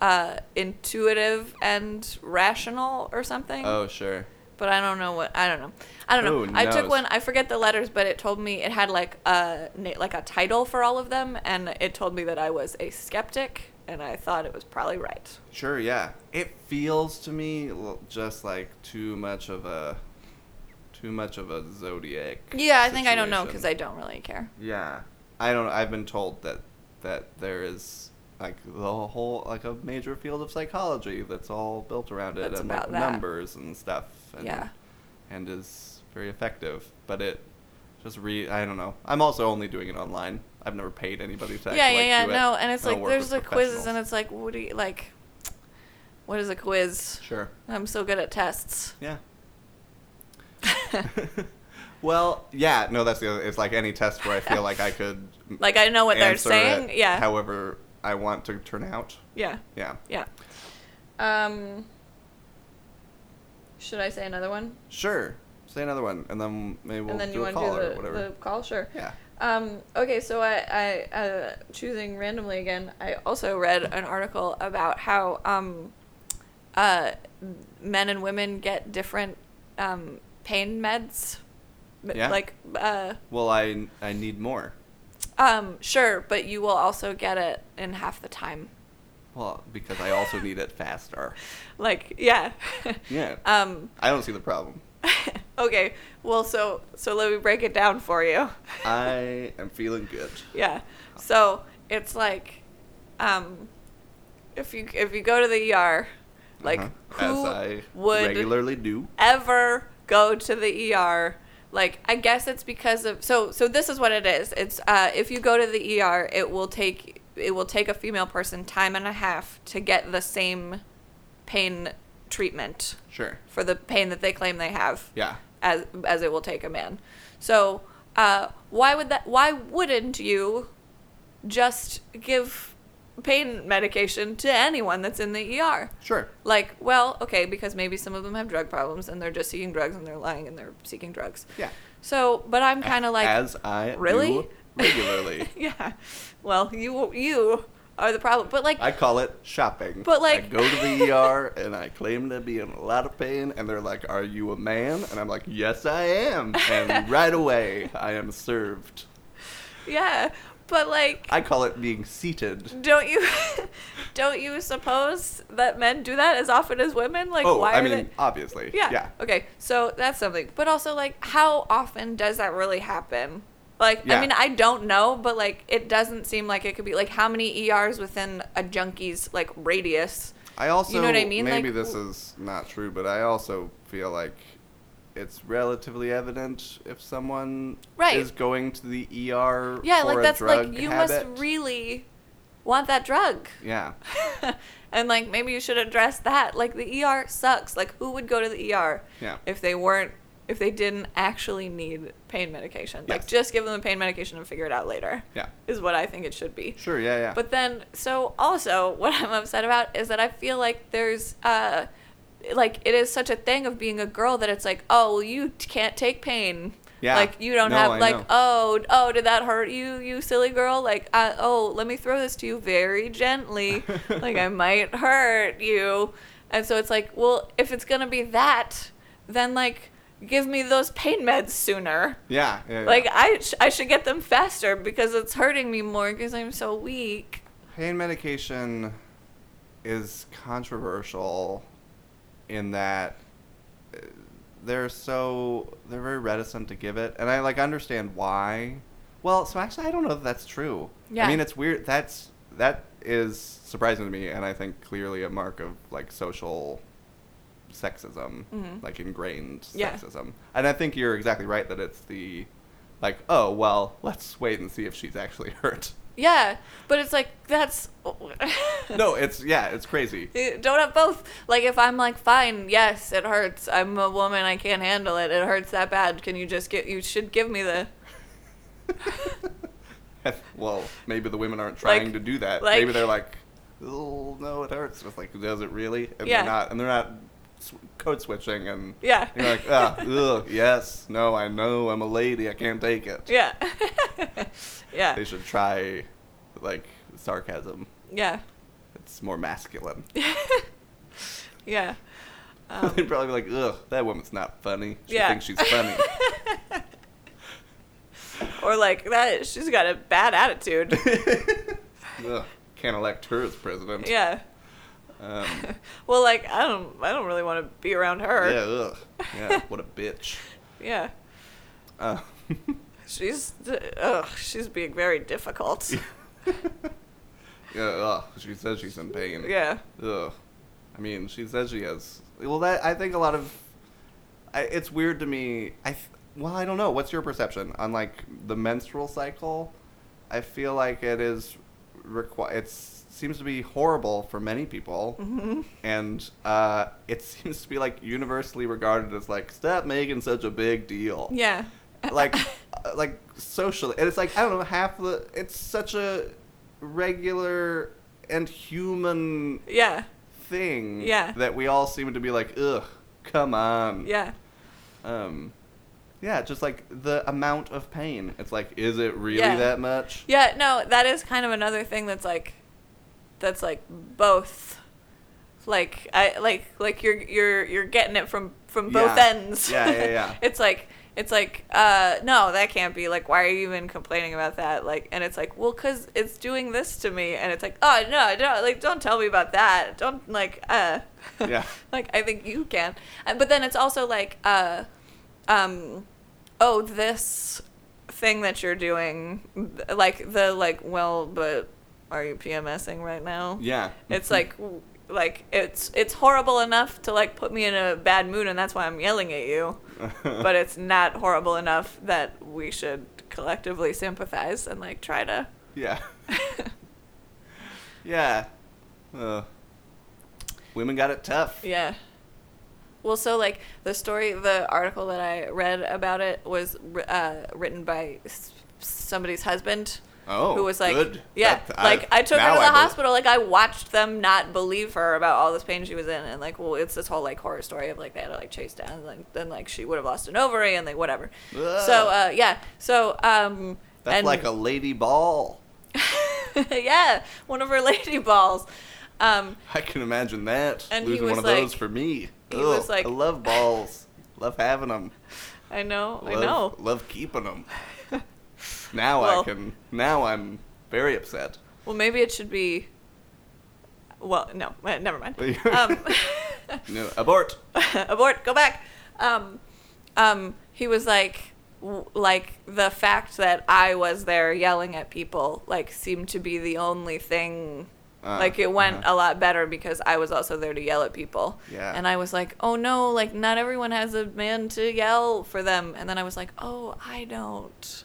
uh, intuitive and rational or something. oh sure. But I don't know what. I don't know. I don't know. Who I took knows? one. I forget the letters, but it told me it had like a like a title for all of them, and it told me that I was a skeptic, and I thought it was probably right. Sure, yeah. It feels to me just like too much of a too much of a zodiac. Yeah, I think I don't know because. I don't really care. Yeah. I don't I've been told that that there is like the whole like a major field of psychology that's all built around it That's and about like numbers and stuff and Yeah. and is very effective, but it just re I don't know. I'm also only doing it online. I've never paid anybody to yeah, actually, yeah, like, yeah. do it. No, and it's I like there's the quizzes, and it's like, what do you like? What is a quiz? Sure. I'm so good at tests. Yeah. [laughs] [laughs] well, yeah, no, that's the other. It's like any test where I feel like I could [laughs] Like I know what they're saying. Yeah. However, I want to turn out. yeah. Yeah. Yeah. Um. Should I say another one? Sure. Say another one, and then maybe we'll and then do you a call do or whatever. the call? Sure. Yeah. Um, okay, so I, I uh, choosing randomly again. I also read an article about how um, uh, men and women get different um, pain meds. Yeah? Like, uh, Well, I I need more. um, sure, but you will also get it in half the time. Well, because I also need it faster. [laughs] Like, yeah. [laughs] Yeah. um, I don't see the problem. [laughs] okay. Well, so so let me break it down for you. I am feeling good. Yeah. So it's like, um, if you if you go to the ER, like Uh-huh. who As I would regularly do. ever go to the ER? Like I guess it's because of so so this is what it is. It's uh, if you go to the ER, it will take it will take a female person time and a half to get the same pain treatment Sure. for the pain that they claim they have Yeah. as as it will take a man. So uh, why would that? Why wouldn't you just give pain medication to anyone that's in the ER? Sure. Like, well, okay, because maybe some of them have drug problems and they're just seeking drugs and they're lying and they're seeking drugs. Yeah. So, but I'm kind of like, as I really? Regularly. [laughs] yeah. Well, you you are the problem, but like, I call it shopping. But, like- I go to the ER [laughs] and I claim to be in a lot of pain, and they're like, "Are you a man?" And I'm like, "Yes, I am." And [laughs] right away, I am served. yeah, but like, I call it being seated. don't you don't you suppose that men do that as often as women? Like, oh, why I mean, they? obviously. Yeah. Yeah. Okay. So that's something. But also, like, how often does that really happen? Like, I mean, I don't know, but like, it doesn't seem like it could be like how many ERs within a junkie's like radius. I also, You know what I mean? Maybe Like, this is not true, but I also feel like it's relatively evident if someone Right. is going to the ER Yeah, for like a that's like you habit. must really want that drug. yeah. [laughs] and like maybe you should address that. Like the ER sucks. Like who would go to the ER Yeah. if they weren't if they didn't actually need pain medication? Like just give them the pain medication and figure it out later. Yeah. Is what I think it should be. Sure. Yeah. Yeah. But then, so also, [laughs] what I'm upset about is that I feel like there's, uh, like, it is such a thing of being a girl that it's like, oh, well, you t- can't take pain. Yeah. Like, you don't No, have, I like, know. oh, oh, did that hurt you, you silly girl? Like, uh, oh, let me throw this to you very gently. [laughs] like, I might hurt you. And so it's like, well, if it's going to be that, then, like, give me those pain meds sooner. yeah. yeah, yeah. Like, I, sh- I should get them faster because it's hurting me more because I'm so weak. Pain medication is controversial in that uh, they're so they're very reticent to give it, and I like understand why. Well, so actually, I don't know if that's true. Yeah. I mean, it's weird. That's that is surprising to me, and I think clearly a mark of like social sexism, Mhm. like ingrained Yeah. sexism. And I think you're exactly right that it's the like, oh well, let's wait and see if she's actually [laughs] hurt. Yeah. But it's like that's [laughs] no, it's yeah, it's crazy. Don't have both. Like if I'm like fine, yes, it hurts. I'm a woman. I can't handle it. It hurts that bad. Can you just get? You should give me the. [laughs] well, maybe the women aren't trying Like- to do that. like- maybe they're like, oh no, it hurts. It's like, does it really? And Yeah. they're not, and they're not sw- code switching, and Yeah. you're like, ah, ugh, yes, no, I know, I'm a lady, I can't take it. Yeah. [laughs] yeah. They should try, like, sarcasm. Yeah. It's more masculine. [laughs] Yeah. [laughs] Um, They'd probably be like, ugh, that woman's not funny. She Yeah. thinks she's funny. or like that. She's got a bad attitude. ugh, can't elect her as president. Yeah. Um, [laughs] Well, like I don't. I don't really want to be around her. yeah, ugh. Yeah, [laughs] what a bitch. Yeah. Uh, [laughs] She's. Ugh. She's being very difficult. yeah, ugh, she says she's in pain. Yeah. Ugh. I mean, she says she has. Well, that I think a lot of. I, it's weird to me. I well, I don't know. What's your perception on like the menstrual cycle? I feel like it is requi- It seems to be horrible for many people, hmm and uh, it [laughs] seems to be like universally regarded as like stop making such a big deal. Yeah. Like, [laughs] uh, like socially, and it's like I don't know half the. It's such a regular and human Yeah. thing Yeah. that we all seem to be like, ugh, come on. Yeah. Um, yeah, just like the amount of pain. It's like, is it really Yeah. that much? Yeah, no, that is kind of another thing that's like that's like both like I like like you're you're you're getting it from from both Yeah. ends. Yeah, yeah, yeah. [laughs] it's like it's like uh no, that can't be. Like why are you even complaining about that? Like and it's like, well cuz it's doing this to me and it's like, "Oh, no, no, like don't tell me about that. Don't like uh Yeah. [laughs] like I think you can. Uh, But then it's also like uh um oh, this thing that you're doing like the like well, but are you PMSing right now? Yeah. It's like like it's it's horrible enough to like put me in a bad mood and that's why I'm yelling at you. [laughs] but it's not horrible enough that we should collectively sympathize and like try to yeah. [laughs] yeah. Uh, women got it tough. Yeah. Well, so like the story, the article that I read about it was uh, written by somebody's husband. Oh, who was like, good. yeah, That- like I, took her to the I hospital. Like I watched them not believe her about all this pain she was in, and like, well, it's this whole like horror story of like they had to like chase down, and like, then like she would have lost an ovary, and like whatever. Ugh. So uh, yeah, so um, That's and- like a lady ball. [laughs] yeah, one of her [laughs] lady balls. Um, I can imagine that. And he Losing one was of those for me. he Ugh, was like- I love balls. love having them. [laughs] I know, Love, I know. Love keeping them. Now I can. Now I'm very upset. Well, maybe it should be. Well, no, eh, never mind. [laughs] Um, [laughs] No, abort. [laughs] abort, go back. Um, um, he was like, w- like the fact that I was there yelling at people, like, seemed to be the only thing. Uh, like it went uh-huh. a lot better because I was also there to yell at people. Yeah. And I was like, oh no, like not everyone has a man to yell for them. And then I was like, oh, I don't.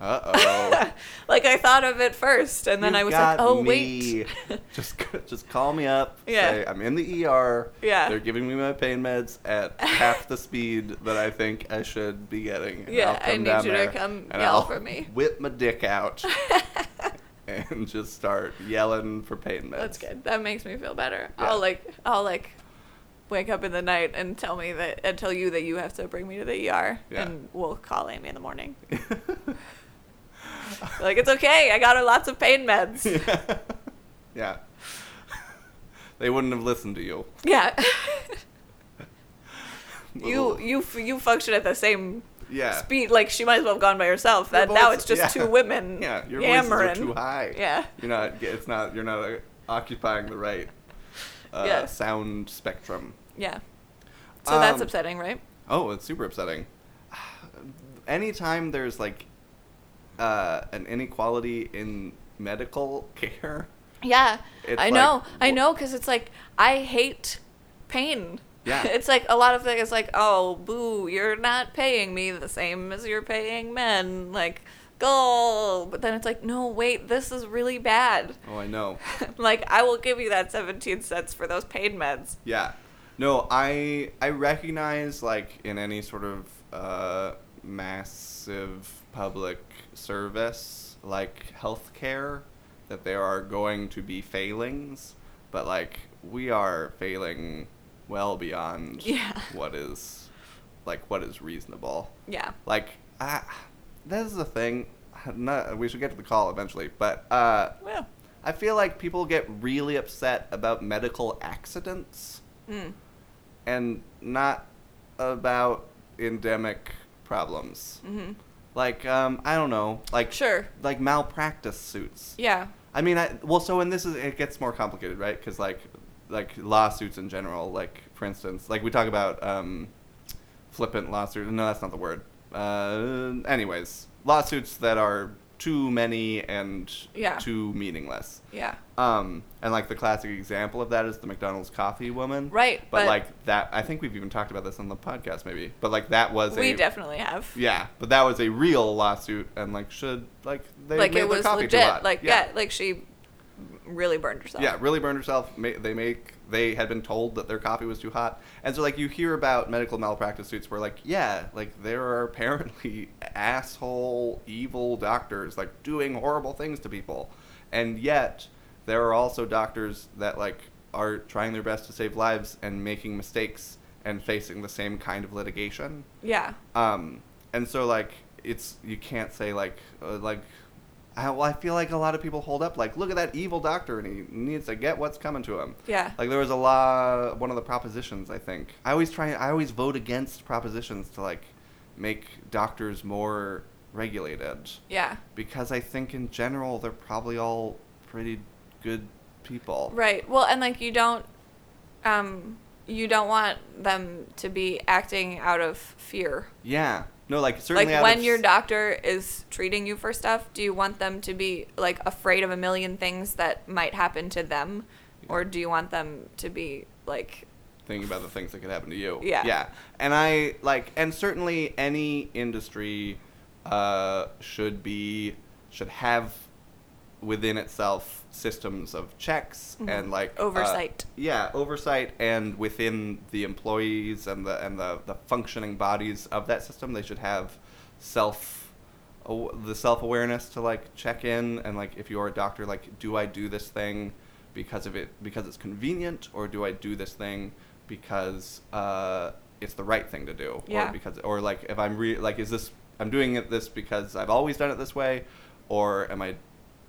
Uh oh. [laughs] like I thought of it first, and then I was like, oh wait. [laughs] just just call me up. Yeah. Say I'm in the ER. Yeah. They're giving me my pain meds at [laughs] half the speed that I think I should be getting. and Yeah, I need you to come and yell I'll for me. Whip my dick out. and just start yelling for pain meds. That's good. That makes me feel better. Yeah. I'll like I'll like wake up in the night and tell me that and tell you that you have to bring me to the ER Yeah. and we'll call Amy in the morning. [laughs] like it's okay. I got her lots of pain meds. [laughs] yeah. yeah. They wouldn't have listened to you. Yeah. [laughs] you you you function at the same Yeah. speed. Like she might as well have gone by herself. That now it's just yeah. two women Yeah, your yammering. voices are too high. Yeah. You're not. It's not. You're not uh, occupying the right uh, Yeah. sound spectrum. Yeah. So that's Um, upsetting, right? Oh, it's super upsetting. [sighs] Anytime there's like uh, an inequality in medical care, Yeah, It's I like, know, I know, because it's like I hate pain. Yeah. [laughs] it's like a lot of things. Like, oh, boo, you're not paying me the same as you're paying men. Like, go. but then it's like, no, wait, this is really bad. Oh, I know. [laughs] like, I will give you that 17 cents for those pain meds. Yeah. No, I I recognize like in any sort of uh, massive public service like healthcare that there are going to be failings, but like we are failing well beyond [laughs] Yeah. what is like what is reasonable. Yeah. Like I, that is the thing. Not, we should get to the call eventually, but uh, Well. I feel like people get really upset about medical accidents Mm. and not about endemic problems. hmm Like, um, I don't know, like Sure. like malpractice suits. Yeah. I mean, I well, so and this is it gets more complicated, right? Because like like lawsuits in general, like for instance, like we talk about um, flippant lawsuits. No, that's not the word. Uh, anyways, lawsuits that are too many and Yeah. too meaningless. Yeah. Um, and like the classic example of that is the McDonald's coffee woman. Right, But, but- like that, I think we've even talked about this on the podcast, maybe. But like that was We a definitely have. yeah, but that was a real lawsuit, and like should like they like made it their was coffee legit. Like yeah. like she really burned herself. Yeah, really burned herself. Ma- They make they had been told that their coffee was too hot, and so like you hear about medical malpractice suits where like yeah, like there are apparently [laughs] asshole evil doctors like doing horrible things to people, and yet there are also doctors that like are trying their best to save lives and making mistakes and facing the same kind of litigation. Yeah. Um, and so like it's you can't say like uh, like I, well, I feel like a lot of people hold up like look at that evil doctor and he needs to get what's coming to him. Yeah. Like there was a law, one of the propositions I think. I always try, I always vote against propositions to like make doctors more regulated Yeah. because I think in general they're probably all pretty good people. Right. Well, and like you don't um you don't want them to be acting out of fear. Yeah. No, like certainly like when of your doctor is treating you for stuff, do you want them to be like afraid of a million things that might happen to them or do you want them to be like thinking about the things that could happen to you. Yeah. Yeah. And I like and certainly any industry uh should be should have within itself systems of checks Mhm. and like uh, Oversight. yeah, oversight and within the employees and the and the, the functioning bodies of that system they should have self aw- the self-awareness to like check in and like if you're a doctor like do I do this thing because of it because it's convenient or do I do this thing because uh, it's the right thing to do Yeah. or because or like if I'm re- like is this I'm doing it this because I've always done it this way or am I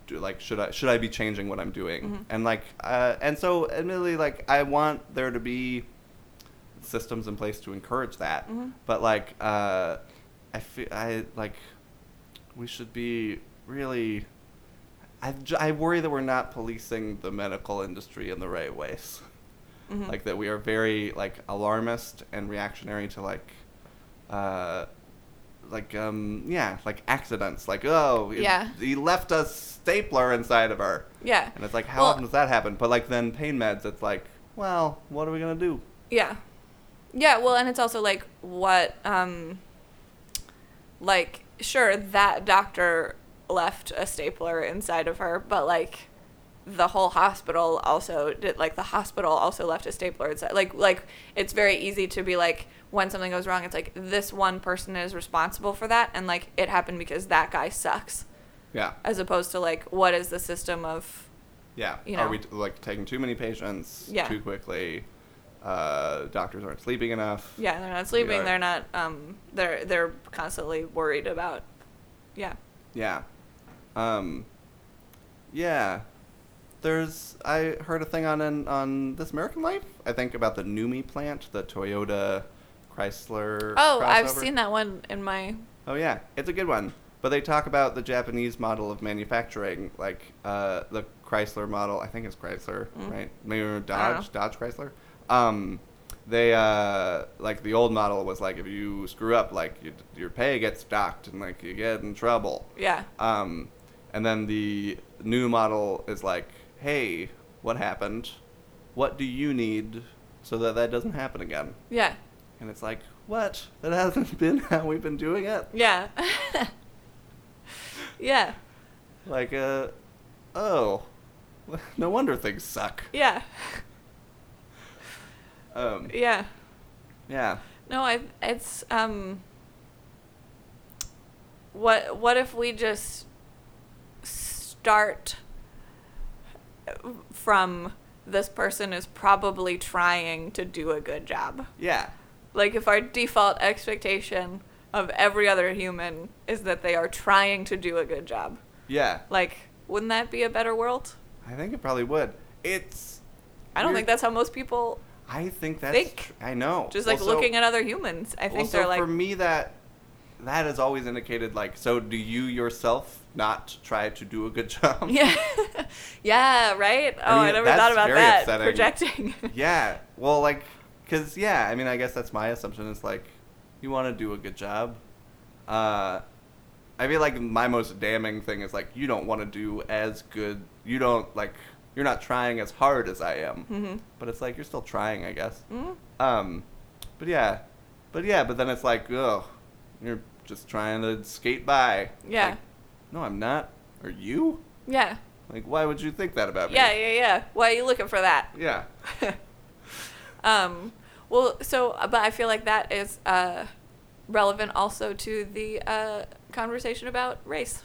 do like should I should I be changing what I'm doing Mhm. and like uh, and so admittedly like I want there to be systems in place to encourage that Mhm. but like uh, I feel I like we should be really I, I worry that we're not policing the medical industry in the right ways mhm. like that we are very like alarmist and reactionary to like uh like um yeah like accidents like oh it- Yeah. he left a stapler inside of her yeah. and it's like how Well- often does that happen but like then pain meds it's like well what are we gonna do Yeah. Yeah, well, and it's also like what um like sure that doctor left a stapler inside of her, but like the whole hospital also did like the hospital also left a stapler inside. Like like it's very easy to be like when something goes wrong, it's like this one person is responsible for that and like it happened because that guy sucks. yeah As opposed to like what is the system of yeah You are know. we like taking too many patients Yeah. too quickly uh doctors aren't sleeping enough yeah, they're not sleeping, are- they're not um they're they're constantly worried about yeah. Yeah. Um Yeah. There's I heard a thing on an, on This American Life, I think about the NUMMI plant, the Toyota Chrysler Oh, I've seen that one in my. Oh yeah, it's a good one. But they talk about the Japanese model of manufacturing, like uh, the Chrysler model. I think it's Chrysler, Mm. right? Maybe. Dodge, Dodge Chrysler. Um, they uh, like the old model was like if you screw up, like you, your pay gets docked and like you get in trouble. Yeah. Um, and then the new model is like, hey, what happened? What do you need so that that doesn't happen again? Yeah. And it's like, what? That hasn't [laughs] been how we've been doing it. Yeah. [laughs] Yeah. Like, uh, oh, [laughs] no wonder things suck. Yeah. Um, Yeah. yeah. No, I it's um what what if we just start from this person is probably trying to do a good job. Yeah. Like if our default expectation of every other human is that they are trying to do a good job. Yeah. Like wouldn't that be a better world? I think it probably would. It's. I don't think that's how most people I think that's. think. tr- I know. just like looking at other humans. I think so they're like for me that that has always indicated like so do you yourself not try to do a good [laughs] job Yeah. [laughs] yeah, right? Oh, I, mean, never thought about very that. upsetting. Projecting. [laughs] yeah well like because yeah i mean i guess that's my assumption is like you want to do a good job. Uh i feel like my most damning thing is like you don't want to do as good you don't like you're not trying as hard as i am. Hmm but it's like you're still trying i guess. Hmm um but yeah but yeah but then it's like oh you're just trying to skate by. Yeah. Like, no i'm not. Are you? Yeah. like why would you think that about me? Yeah, yeah, yeah. Why are you looking for that? yeah. [laughs] Um, well, so, uh, but I feel like that is uh, relevant also to the uh, conversation about race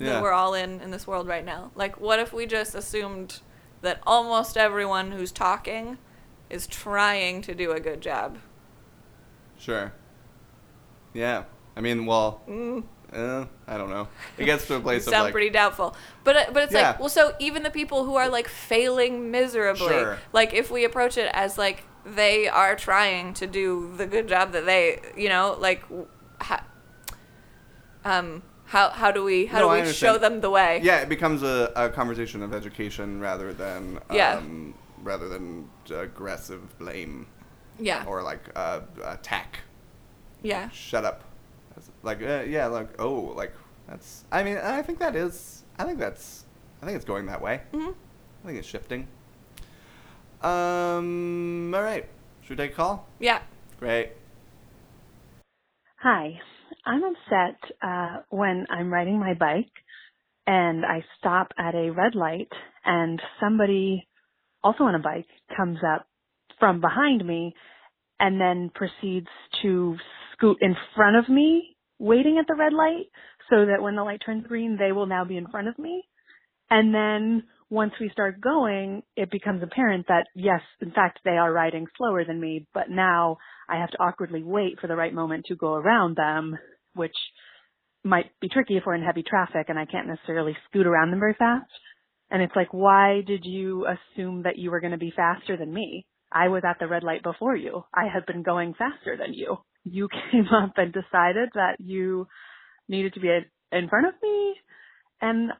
yeah that we're all in in this world right now. Like, what if we just assumed that almost everyone who's talking is trying to do a good job? Sure. Yeah. I mean, well, Mm. uh, I don't know. It gets to a place [laughs] of sound like, pretty doubtful. But uh, but it's Yeah. like well, so even the people who are like failing miserably, Sure. like if we approach it as like they are trying to do the good job that they, you know, like, ha- um, how how do we how No, do we show them the way? yeah, it becomes a, a conversation of education rather than Yeah. um, rather than aggressive blame yeah, or like uh, attack. yeah, Shut up. Like uh, yeah, like oh, like that's. I mean, I think that is. I think that's. I think it's going that way. hmm I think it's shifting. Um. All right. Should we take a call? yeah, Great. Hi. I'm upset uh, when I'm riding my bike and I stop at a red light and somebody also on a bike comes up from behind me and then proceeds to scoot in front of me waiting at the red light so that when the light turns green they will now be in front of me. And then once we start going, it becomes apparent that yes, in fact, they are riding slower than me, but now I have to awkwardly wait for the right moment to go around them, which might be tricky if we're in heavy traffic and I can't necessarily scoot around them very fast. And it's like, why did you assume that you were going to be faster than me? I was at the red light before you. I had been going faster than you. You [laughs] came up and decided that you needed to be in front of me. And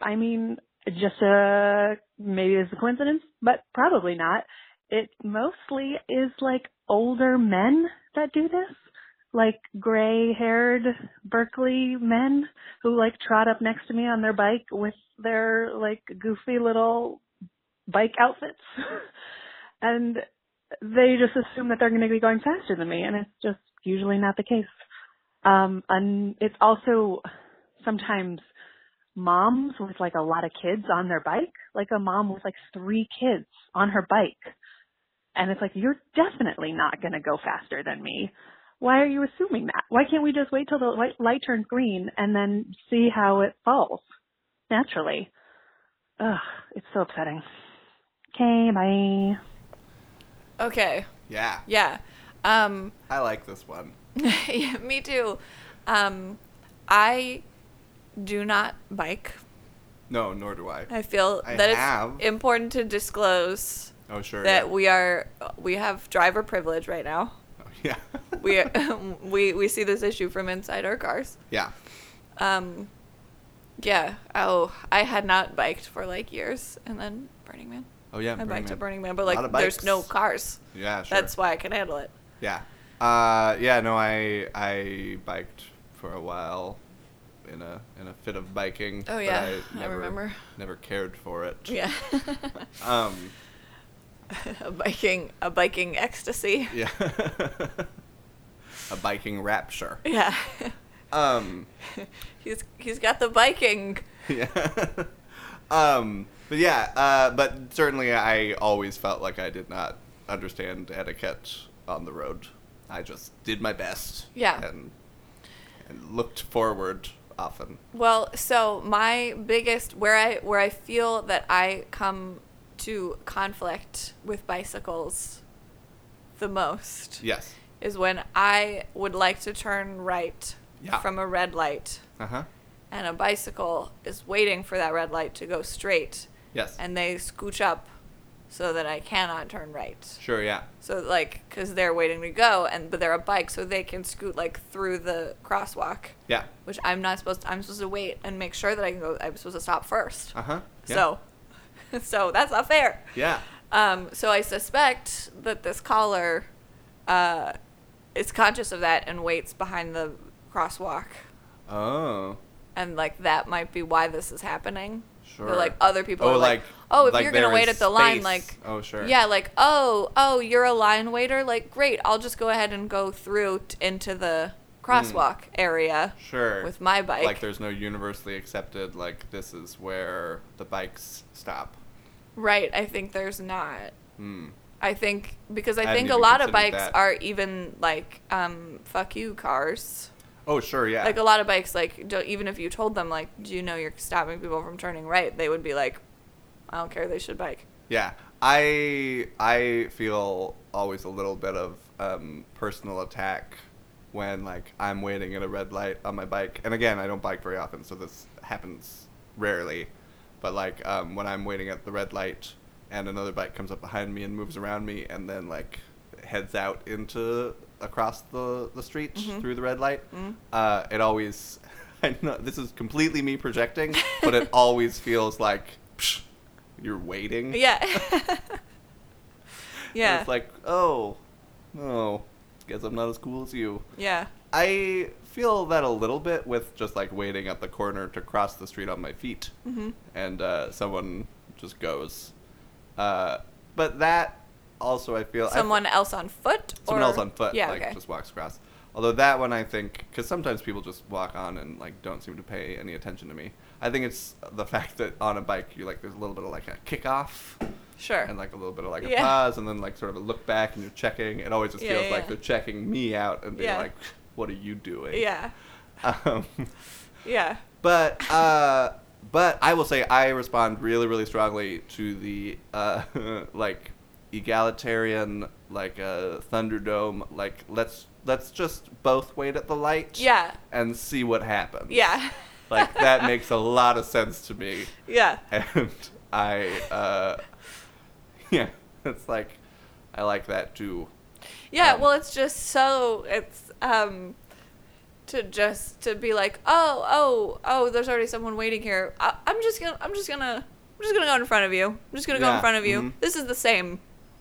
I mean, just uh maybe it's a coincidence, but probably not. It mostly is like older men that do this, like gray-haired Berkeley men who like trot up next to me on their bike with their like goofy little bike outfits, [laughs] and they just assume that they're going to be going faster than me, and it's just usually not the case. Um, and it's also sometimes moms with like a lot of kids on their bike, like a mom with like three kids on her bike. And it's like, you're definitely not going to go faster than me. Why are you assuming that? Why can't we just wait till the light, light turns green and then see how it falls naturally? Ugh, it's so upsetting. Okay, bye. okay, Yeah. yeah. Um, I like this one. [laughs] yeah, me too. Um, I do not bike. No, nor do I. I feel I that have. it's important to disclose Oh, sure. that yeah. we are we have driver privilege right now. Oh, yeah. [laughs] We [laughs] we we see this issue from inside our cars. yeah. Um, yeah. Oh, I had not biked for like years, and then Burning Man. Oh, yeah. I Burning biked Man. at Burning Man, but like there's no cars. Yeah, sure. That's why I can handle it. Yeah. Uh, yeah. No, I I biked for a while in a in a fit of biking. Oh, yeah, I, I never, remember. Never cared for it. Yeah. [laughs] Um. [laughs] a biking a biking ecstasy. Yeah. [laughs] a biking rapture. Yeah. Um, He's he's got the biking. yeah. um, but yeah, uh, but certainly I always felt like I did not understand etiquette on the road. I just did my best. Yeah. And, and looked forward often. Well, so my biggest where I where I feel that I come to conflict with bicycles the most Yes. is when I would like to turn right Yeah. from a red light Uh huh. and a bicycle is waiting for that red light to go straight Yes. and they scooch up so that I cannot turn right. sure. Yeah. So like cuz they're waiting to go and but they're a bike so they can scoot like through the crosswalk, Yeah. which I'm not supposed to, I'm supposed to wait and make sure that I can go I'm supposed to stop first. Uh huh. Yeah. So [laughs] so that's not fair. Yeah. Um, so I suspect that this caller uh, is conscious of that and waits behind the crosswalk. Oh. And like that might be why this is happening. Sure. But, like other people Oh, are like, like- oh, if like you're gonna wait at the line, like, Oh, sure. yeah, like, oh, oh, you're a line waiter, like, great, I'll just go ahead and go through t- into the crosswalk area Sure. with my bike. Like there's no universally accepted like this is where the bikes stop. right? I think there's not. Hmm. I think because I I think a lot of bikes that. are even like um fuck you cars. Oh sure. Yeah. Like a lot of bikes like don't, even if you told them like do you know you're stopping people from turning right, they would be like I don't care, they should bike. Yeah, I I feel always a little bit of um, personal attack when like I'm waiting at a red light on my bike, and again I don't bike very often, so this happens rarely. But like um, when I'm waiting at the red light and another bike comes up behind me and moves around me, and then like heads out into across the the street Mhm. through the red light, Mhm. uh, it always [laughs] I know this is completely me projecting, but it [laughs] always feels like psh, you're waiting. Yeah. And [laughs] yeah. It's like, oh, oh, guess I'm not as cool as you. yeah. I feel that a little bit with just like waiting at the corner to cross the street on my feet, Mhm. and uh, someone just goes. Uh, but that also I feel I- Someone else on foot someone or else on foot Yeah, like okay. just walks across. Although that one I think because sometimes people just walk on and like don't seem to pay any attention to me. I think it's the fact that on a bike you like there's a little bit of like a kickoff Sure. and like a little bit of like a Yeah. pause and then like sort of a look back and you're checking. It always just Yeah, feels yeah, like they're checking me out and being like, "What are you doing?" yeah. Um, [laughs] Yeah. but uh, but I will say I respond really really strongly to the uh, [laughs] like egalitarian like uh, Thunderdome like let's let's just both wait at the light Yeah. and see what happens. Yeah. [laughs] Like that [laughs] makes a lot of sense to me Yeah. and I, uh, [laughs] yeah, it's like, I like that too. Yeah, Um, well, it's just so it's um to just to be like, oh, oh, oh, there's already someone waiting here. I, I'm just gonna, I'm just gonna, I'm just gonna go in front of you. I'm just gonna go in front of you. mhm. This is the same.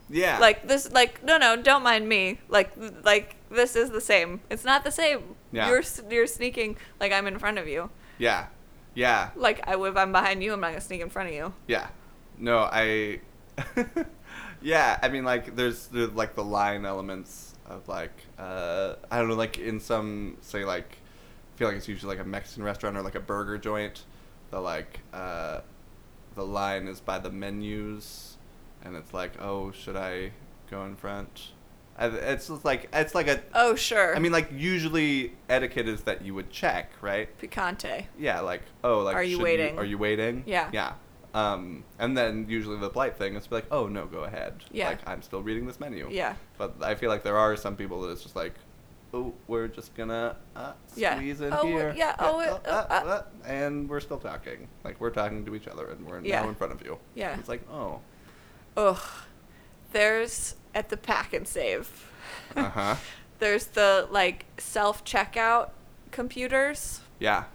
Yeah. Like this, like no, no, don't mind me. Like, like this is the same. It's not the same. Yeah. You're you're sneaking like I'm in front of you. yeah. Yeah. Like I, if I'm behind you, I'm not gonna sneak in front of you. Yeah. No, I, [laughs] yeah, I mean, like, there's, there's, like, the line elements of, like, uh, I don't know, like, in some, say, like, I feel like it's usually, like, a Mexican restaurant or, like, a burger joint. The, like, uh, the line is by the menus, and it's like, oh, should I go in front? I, it's just like, it's like a, Oh sure. I mean, like, usually etiquette is that you would check, right? picante. Yeah, like oh, like Are you waiting? are you waiting? Yeah. Yeah. Um, and then usually the polite thing is to be like, oh no, go ahead. Yeah. Like I'm still reading this menu. Yeah. But I feel like there are some people that it's just like, oh, we're just gonna uh, Yeah. squeeze in Oh, here. yeah, oh, uh, uh, uh, uh, and we're still talking. Like we're talking to each other, and we're Yeah. now in front of you. Yeah. It's like, oh, Ugh. There's at the Pak 'n Save. uh huh, [laughs] there's the like self checkout computers. yeah,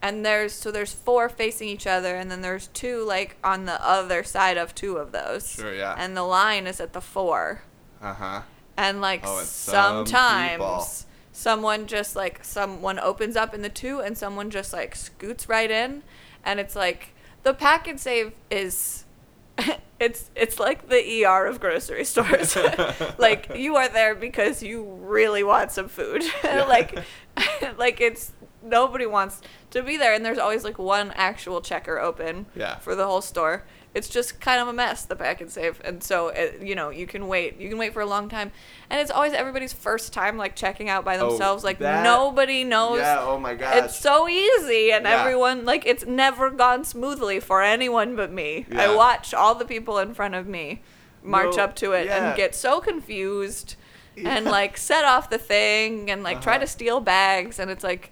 And there's so there's four facing each other and then there's two like on the other side of two of those. Sure, yeah. And the line is at the four. uh huh, And like Oh, and some sometimes people. someone just like someone opens up in the two and someone just like scoots right in and it's like the Pak 'n Save is [laughs] it's it's like the ER of grocery stores. [laughs] like you are there because you really want some food. [laughs] Like like it's nobody wants to be there, and there's always like one actual checker open Yeah. for the whole store. It's just kind of a mess, the Pak 'n Save, and so it, you know you can wait. You can wait for a long time, and it's always everybody's first time like checking out by Oh, themselves. like that- nobody knows. Yeah, oh my god. It's so easy, and Yeah. everyone like it's never gone smoothly for anyone but me. Yeah. I watch all the people in front of me march No, up to it yeah. and get so confused and like set off the thing and like try Uh-huh. to steal bags and it's like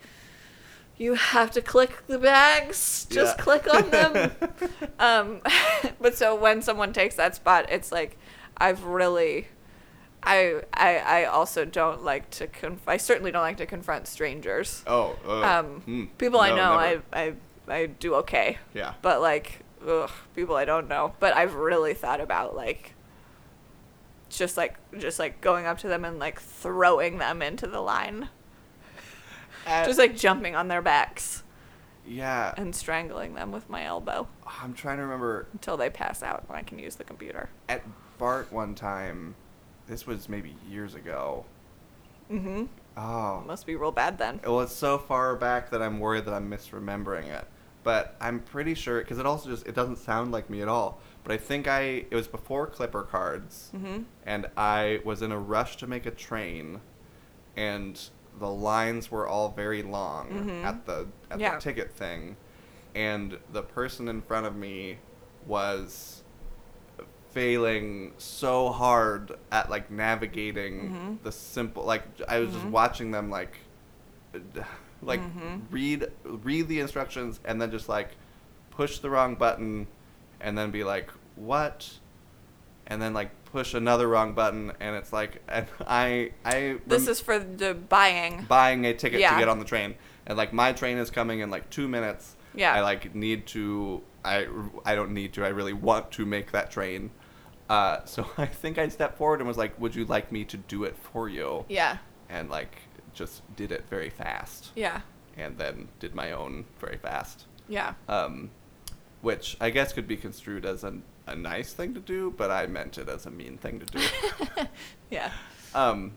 you have to click the bags. Just Yeah. click on them. [laughs] Um [laughs] but so when someone takes that spot it's like i've really i i i also don't like to conf- i certainly don't like to confront strangers. Oh, uh, um mm, people i no, know never. i i i do okay. Yeah. but like ugh, people i don't know. But i've really thought about like just like just like going up to them and like throwing them into the line At- just like jumping on their backs yeah. and strangling them with my elbow I'm trying to remember until they pass out and I can use the computer. at BART one time. This was maybe years ago. Mm-hmm. Oh, Must be real bad then. Well, it's so far back that I'm worried that I'm misremembering it. But I'm pretty sure because it also just it doesn't sound like me at all. But I think I it was before Clipper cards, Mm-hmm. and I was in a rush to make a train, and the lines were all very long Mhm. at the at Yeah. the ticket thing, and the person in front of me was failing so hard at like navigating Mhm. the simple like I was just Mhm. watching them like [sighs] like Mhm. read read the instructions and then just like push the wrong button and then be like what and then like push another wrong button and it's like and [laughs] I I This rem- is for the buying. buying a ticket Yeah. to get on the train and like my train is coming in like 2 minutes Yeah. I like need to I I don't need to I really want to make that train uh, [laughs] so I think I stepped forward and was like would you like me to do it for you Yeah. and like just did it very fast Yeah. and then did my own very fast Yeah. um, which I guess could be construed as a, a nice thing to do, but I meant it as a mean thing to do. [laughs] Yeah. um,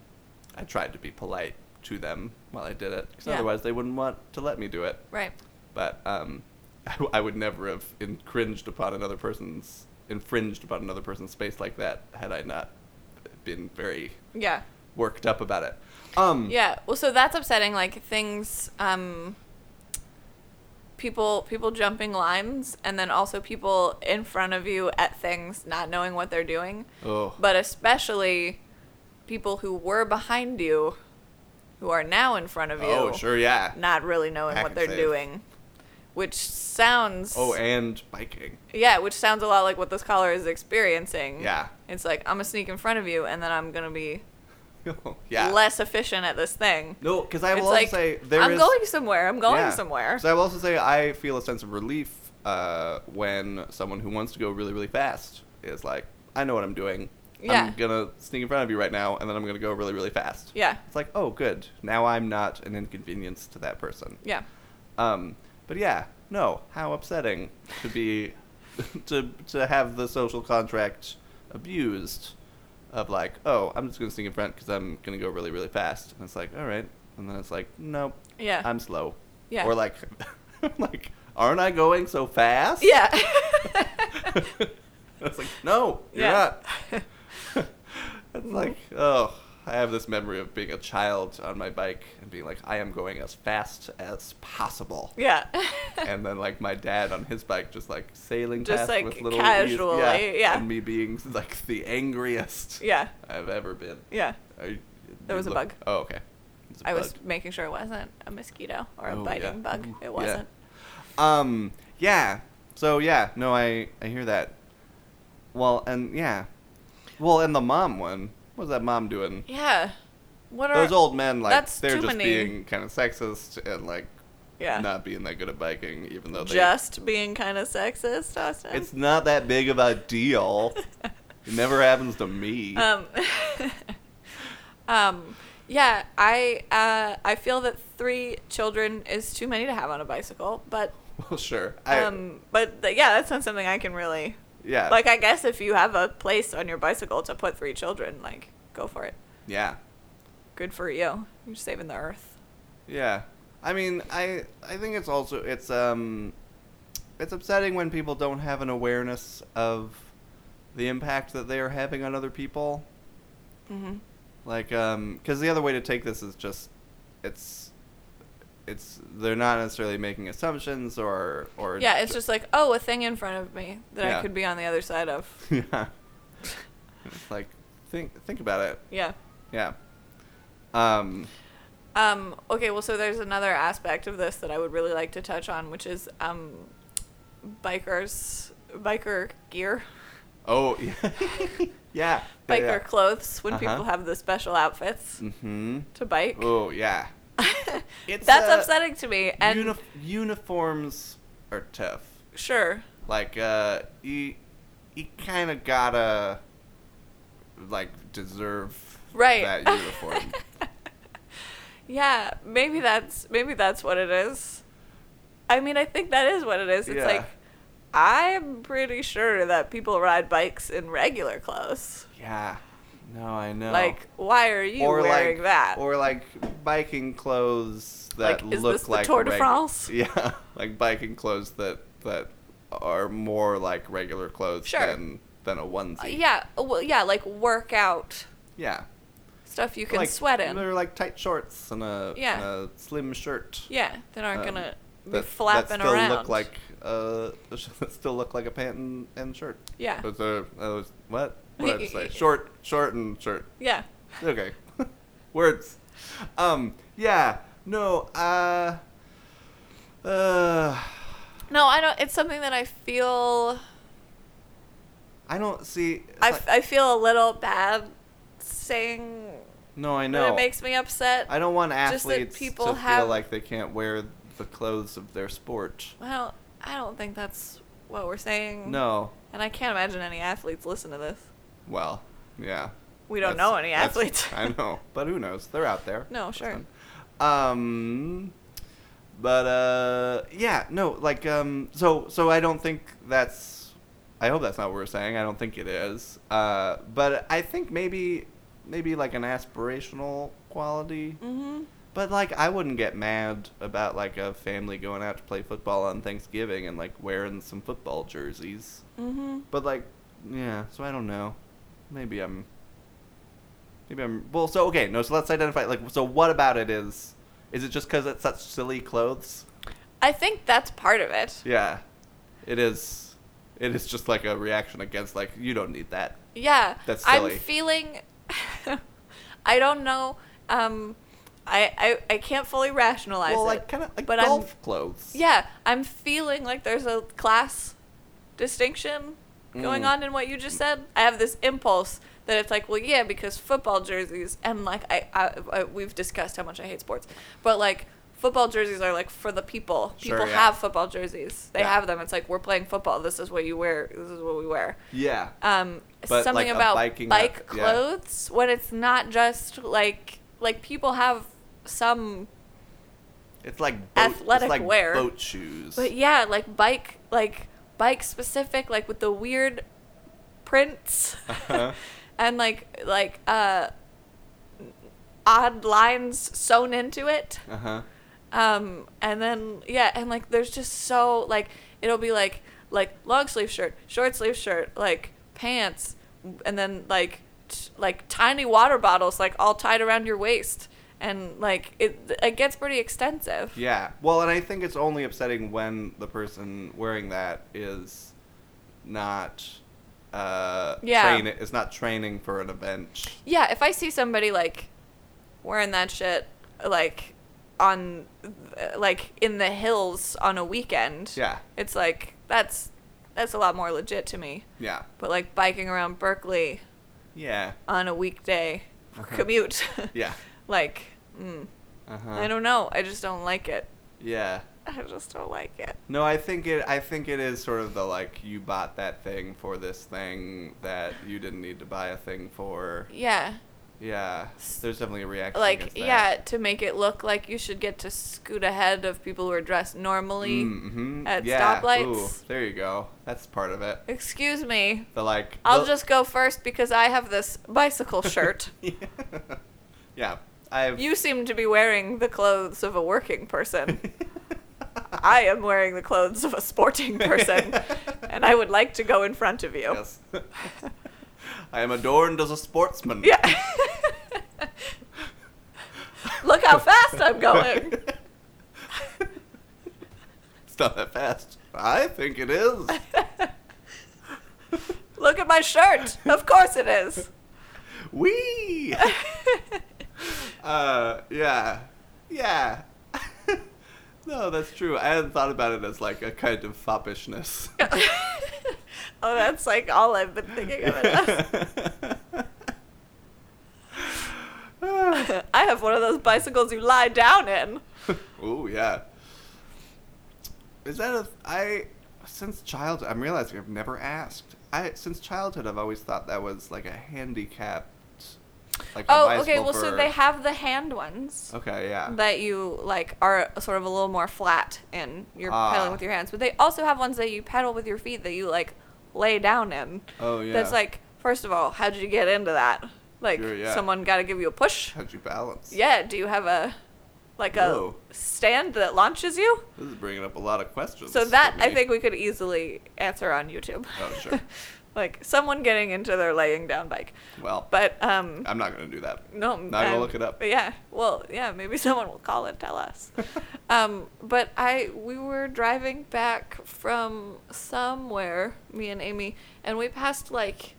I tried to be polite to them while I did it, because Yeah. otherwise they wouldn't want to let me do it. Right. But um, [laughs] I, w- I would never have infringed upon another person's infringed upon another person's space like that had I not been very Yeah. worked up about it. Um, Yeah. Well, so that's upsetting. Like things, um, people, people jumping lines, and then also people in front of you at things not knowing what they're doing. Oh. But especially people who were behind you, who are now in front of you. Oh, sure, yeah. Not really knowing Hack what they're save. doing, which sounds. Oh, and biking. Yeah, which sounds a lot like what this caller is experiencing. Yeah. It's like I'm gonna sneak in front of you, and then I'm gonna be [laughs] yeah. less efficient at this thing. No, because I will also like say there I'm is- going somewhere. I'm going Yeah. somewhere. So I will also say I feel a sense of relief uh, when someone who wants to go really, really fast is like, I know what I'm doing. Yeah. I'm gonna sneak in front of you right now, and then I'm gonna go really, really fast. yeah, It's like, oh, good. Now I'm not an inconvenience to that person. yeah, Um, but yeah, no. How upsetting to be [laughs] to to have the social contract abused of like, oh, I'm just gonna sneak in front because I'm gonna go really, really fast, and it's like, all right, and then it's like, nope, yeah, I'm slow. yeah, Or like, [laughs] like, aren't I going so fast? yeah, [laughs] [laughs] it's like, no, you're Yeah. not. it's like, oh, I have this memory of being a child on my bike and being like, I am going as fast as possible. yeah, [laughs] and then like my dad on his bike just like sailing Just, past like, with little casually, yeah. and me being like the angriest yeah, I've ever been. yeah. You- There was a bug. Oh, okay. A I was making sure it wasn't a mosquito or a Oh, biting yeah. bug. Ooh. It wasn't. Um. Yeah. So yeah. No, I I hear that. Well, and yeah. Well, and the mom one. What was that mom doing? Yeah. What are Those old men, like That's they're just many- being kind of sexist and like yeah not being that good at biking, even though they. just being kind of sexist, Austin? It's not that big of a deal. [laughs] it never happens to me. Um, [laughs] um, yeah, I uh, I feel that three children is too many to have on a bicycle, but well, sure. I, um, but th- yeah, that's not something I can really yeah. like. I guess if you have a place on your bicycle to put three children, like go for it. Yeah. Good for you. You're saving the earth. Yeah. I mean, I I think it's also it's um it's upsetting when people don't have an awareness of the impact that they are having on other people. hmm Like um cuz the other way to take this is just it's it's they're not necessarily making assumptions or or Yeah, it's just like, oh, a thing in front of me that I could be on the other side of. [laughs] yeah. It's like think think about it. Yeah. Yeah. Um Um, okay, well, so there's another aspect of this that I would really like to touch on, which is um, bikers, biker gear, oh [laughs] yeah. yeah. biker clothes when Uh-huh. people have the special outfits mm-hmm. to bike. Oh yeah. It's, That's uh, upsetting to me. And Uni- uniforms are tough. sure, Like uh you you kind of gotta like deserve Right. that [laughs] uniform. yeah, maybe that's maybe that's what it is. I mean, I think that is what it is. It's Yeah. like I'm pretty sure that people ride bikes in regular clothes. yeah. No, I know. Like, why are you or wearing like that? or like biking clothes that Like, is look like Tour de reg- France? [laughs] Yeah, like biking clothes that that are more like regular clothes Sure. than than a Uh, onesie. yeah, well, yeah, like workout Yeah. stuff you can like, sweat in. They're like tight shorts and a, Yeah. and a slim shirt. Yeah, that aren't um, gonna be that, flapping that still around. look like uh [laughs] still look like a pant and, and shirt. yeah, Those are those what? What did I just say? Short, short, and short. yeah, Okay, [laughs] words. Um, yeah, no, uh, uh, no, I don't. It's something that I feel. I don't see. I, like- I feel a little bad saying no, I know. it makes me upset. I don't want just that athletes people to feel like they can't wear the clothes of their sport. well, I don't think that's what we're saying. No, and I can't imagine any athletes listen to this. Well, yeah. We don't know any athletes. [laughs] I know, but who knows? They're out there. No, sure. Um, but uh, yeah, no, like um, so so I don't think that's. I hope that's not what we're saying. I don't think it is. Uh, but I think maybe maybe like an aspirational quality. Mm-hmm. But like I wouldn't get mad about like a family going out to play football on Thanksgiving and like wearing some football jerseys. Mm-hmm. But like, yeah. So I don't know. Maybe I'm. Maybe I'm. Well, so okay. No. So let's identify. Like, so what about it is? Is it just because it's such silly clothes? I think that's part of it. Yeah, it is. It is just like a reaction against like you don't need that. Yeah. That's silly. I'm feeling [laughs] I don't know. Um I, I I can't fully rationalize well, it. like kind of like but I'm- golf clothes. Yeah, I'm feeling like there's a class distinction going Mm. on in what you just said. I have this impulse that it's like, well, yeah, because football jerseys and like I, I, I we've discussed how much I hate sports, but like football jerseys are like for the people. Sure, People yeah. have football jerseys. They Yeah. have them. It's like we're playing football. This is what you wear. This is what we wear. Yeah. Um, But, something like, about bike up- yeah. clothes when it's not just like like people have some It's like boat, Athletic it's like wear. boat shoes. But yeah, like bike, like bike specific, like with the weird prints Uh-huh. [laughs] and like like uh odd lines sewn into it. Uh huh. Um, and then yeah, and like there's just so like it'll be like like long sleeve shirt, short sleeve shirt, like pants, and then like t- like tiny water bottles like all tied around your waist, and like it it gets pretty extensive. Yeah. Well, and I think it's only upsetting when the person wearing that is not uh Yeah. train is not training for an event. Yeah, if I see somebody like wearing that shit like on like in the hills on a weekend, Yeah. it's like that's that's a lot more legit to me. Yeah. But like biking around Berkeley Yeah. on a weekday [laughs] commute, Yeah. [laughs] like mm, Uh-huh. I don't know. I just don't like it. Yeah. [laughs] I just don't like it. No, I think it I think it is sort of the like you bought that thing for this thing that you didn't need to buy a thing for. Yeah. Yeah. There's definitely a reaction Like that. yeah, to make it look like you should get to scoot ahead of people who are dressed normally. Mm-hmm. at yeah. stoplights. Ooh, there you go. That's part of it. Excuse me. The like I'll the- just go first because I have this bicycle shirt. [laughs] yeah. [laughs] I've You seem to be wearing the clothes of a working person. [laughs] I am wearing the clothes of a sporting person, [laughs] and I would like to go in front of you. yes. [laughs] I am adorned as a sportsman. Yeah. Look how fast I'm going. It's not that fast. I think it is. Look at my shirt. Of course it is. Wee. Uh, yeah, yeah. [laughs] no, that's true. I hadn't thought about it as like a kind of foppishness. [laughs] Oh, that's like all I've been thinking of it. [laughs] I have one of those bicycles you lie down in. oh yeah. Is that a I since childhood? I'm realizing I've never asked. I since childhood I've always thought that was like a handicapped. Like Oh, okay. Well, so they have the hand ones Okay, yeah. that you like are sort of a little more flat and you're Ah. pedaling with your hands. But they also have ones that you pedal with your feet that you like lay down in. oh yeah. That's like, first of all, how'd you get into that? Like, Sure, yeah. someone got to give you a push. How'd you balance? Yeah. Do you have a like a Whoa. stand that launches you? This is bringing up a lot of questions. So that I think we could easily answer on YouTube. Oh, sure. [laughs] like someone getting into their laying down bike. Well, But um I'm not gonna do that. no, I'm Not gonna um, look it up. yeah, well, yeah, maybe [laughs] someone will call and tell us. [laughs] um, but I we were driving back from somewhere, me and Amy, and we passed like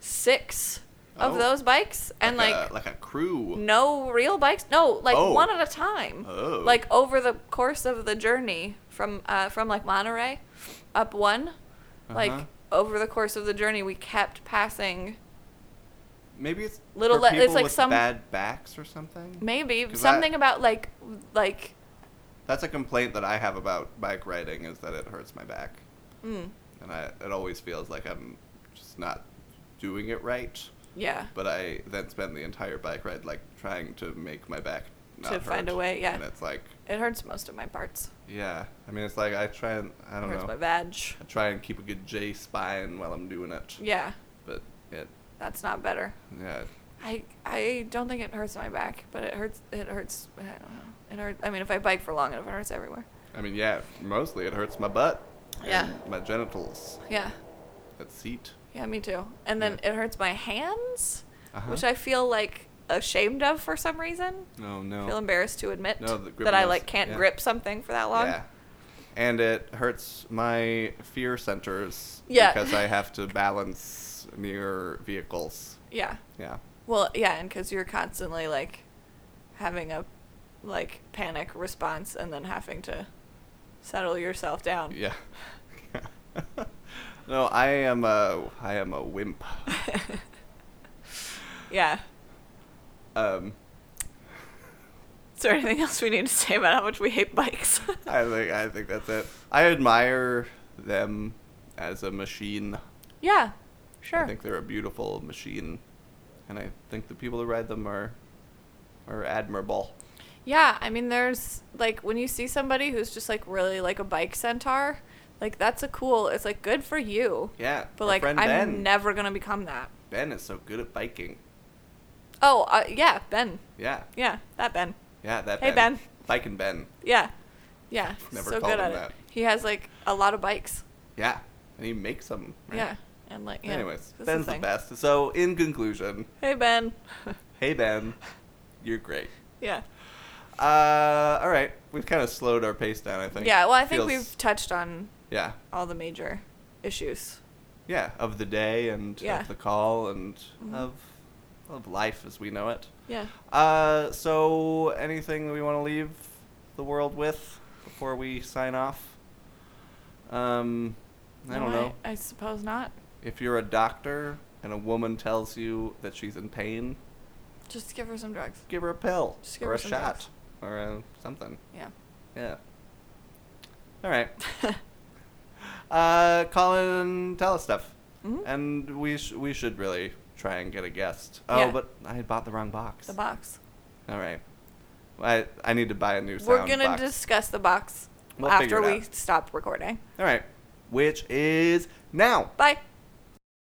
six of Oh. those bikes, and like like a, like a crew. no real bikes, no, like Oh. one at a time. Oh. Like over the course of the journey from uh, from like Monterey up one, like Uh-huh. Over the course of the journey, we kept passing. Maybe it's Little le- it's like some- bad backs or something. Maybe something I- about like like That's a complaint that I have about bike riding is that it hurts my back, mm, and I it always feels like I'm just not doing it right. yeah. But I then spend the entire bike ride like trying to make my back To find a way, yeah. And it's like, It hurts most of my parts. yeah. I mean, it's like I try and I don't know hurts know. my vag. I try and keep a good J spine while I'm doing it, Yeah, but it that's not better. yeah. I I don't think it hurts my back, but it hurts. It hurts. I don't know. It hurts. I mean, if I bike for long enough, it hurts everywhere. I mean, yeah. Mostly it hurts my butt. Yeah. my genitals. Yeah. That seat. Yeah, me too. And then Yeah. it hurts my hands, Uh-huh. which I feel like ashamed of for some reason. Oh, no, no. I feel embarrassed to admit No, that I like can't yeah. grip something for that long. Yeah. And it hurts my fear centers Yeah. because I have to balance near vehicles. Yeah. Yeah. Well, yeah, and because you're constantly like having a like panic response and then having to settle yourself down. Yeah. [laughs] no, I am a I am a wimp. [laughs] Yeah. Um, Is there anything else we need to say about how much we hate bikes? [laughs] I think I think that's it. I admire them as a machine. yeah. Sure. I think they're a beautiful machine, and I think the people who ride them are are admirable. Yeah, I mean, there's like when you see somebody who's just like really like a bike centaur, like that's a cool. It's like good for you. Yeah. But our like, friend I'm Ben. never gonna become that. Ben is so good at biking. Oh, uh, yeah, Ben. Yeah. Yeah, that Ben. Yeah, that Ben Hey, Ben. Bike and Ben. Yeah, yeah. [laughs] Never so called good him at that. it. He has like a lot of bikes. Yeah. And he makes them. right? Yeah, and like yeah. Anyways, that's Ben's the, thing. best. So, in conclusion, Hey Ben. [laughs] hey Ben, you're great. yeah. Uh, all right, we've kind of slowed our pace down. I think. Yeah. Well, I think Feels- we've touched on Yeah, all the major issues. yeah, of the day and Yeah. of the call and Mhm. of of life as we know it. Yeah. Uh, so anything we want to leave the world with before we sign off? Um, I don't No, know. I, suppose not. If you're a doctor and a woman tells you that she's in pain, Just give her some drugs. give her a pill Just give or her a some shot drugs. or uh something. Yeah. Yeah. All right. [laughs] uh, call and tell us stuff, Mhm. and we sh- we should really try and get a guest. Oh, Yeah. but I had bought the wrong box. The box. All right. I I need to buy a new sound We're gonna box. discuss the box We'll figure after it we out. stop recording. All right. Which is now. Bye.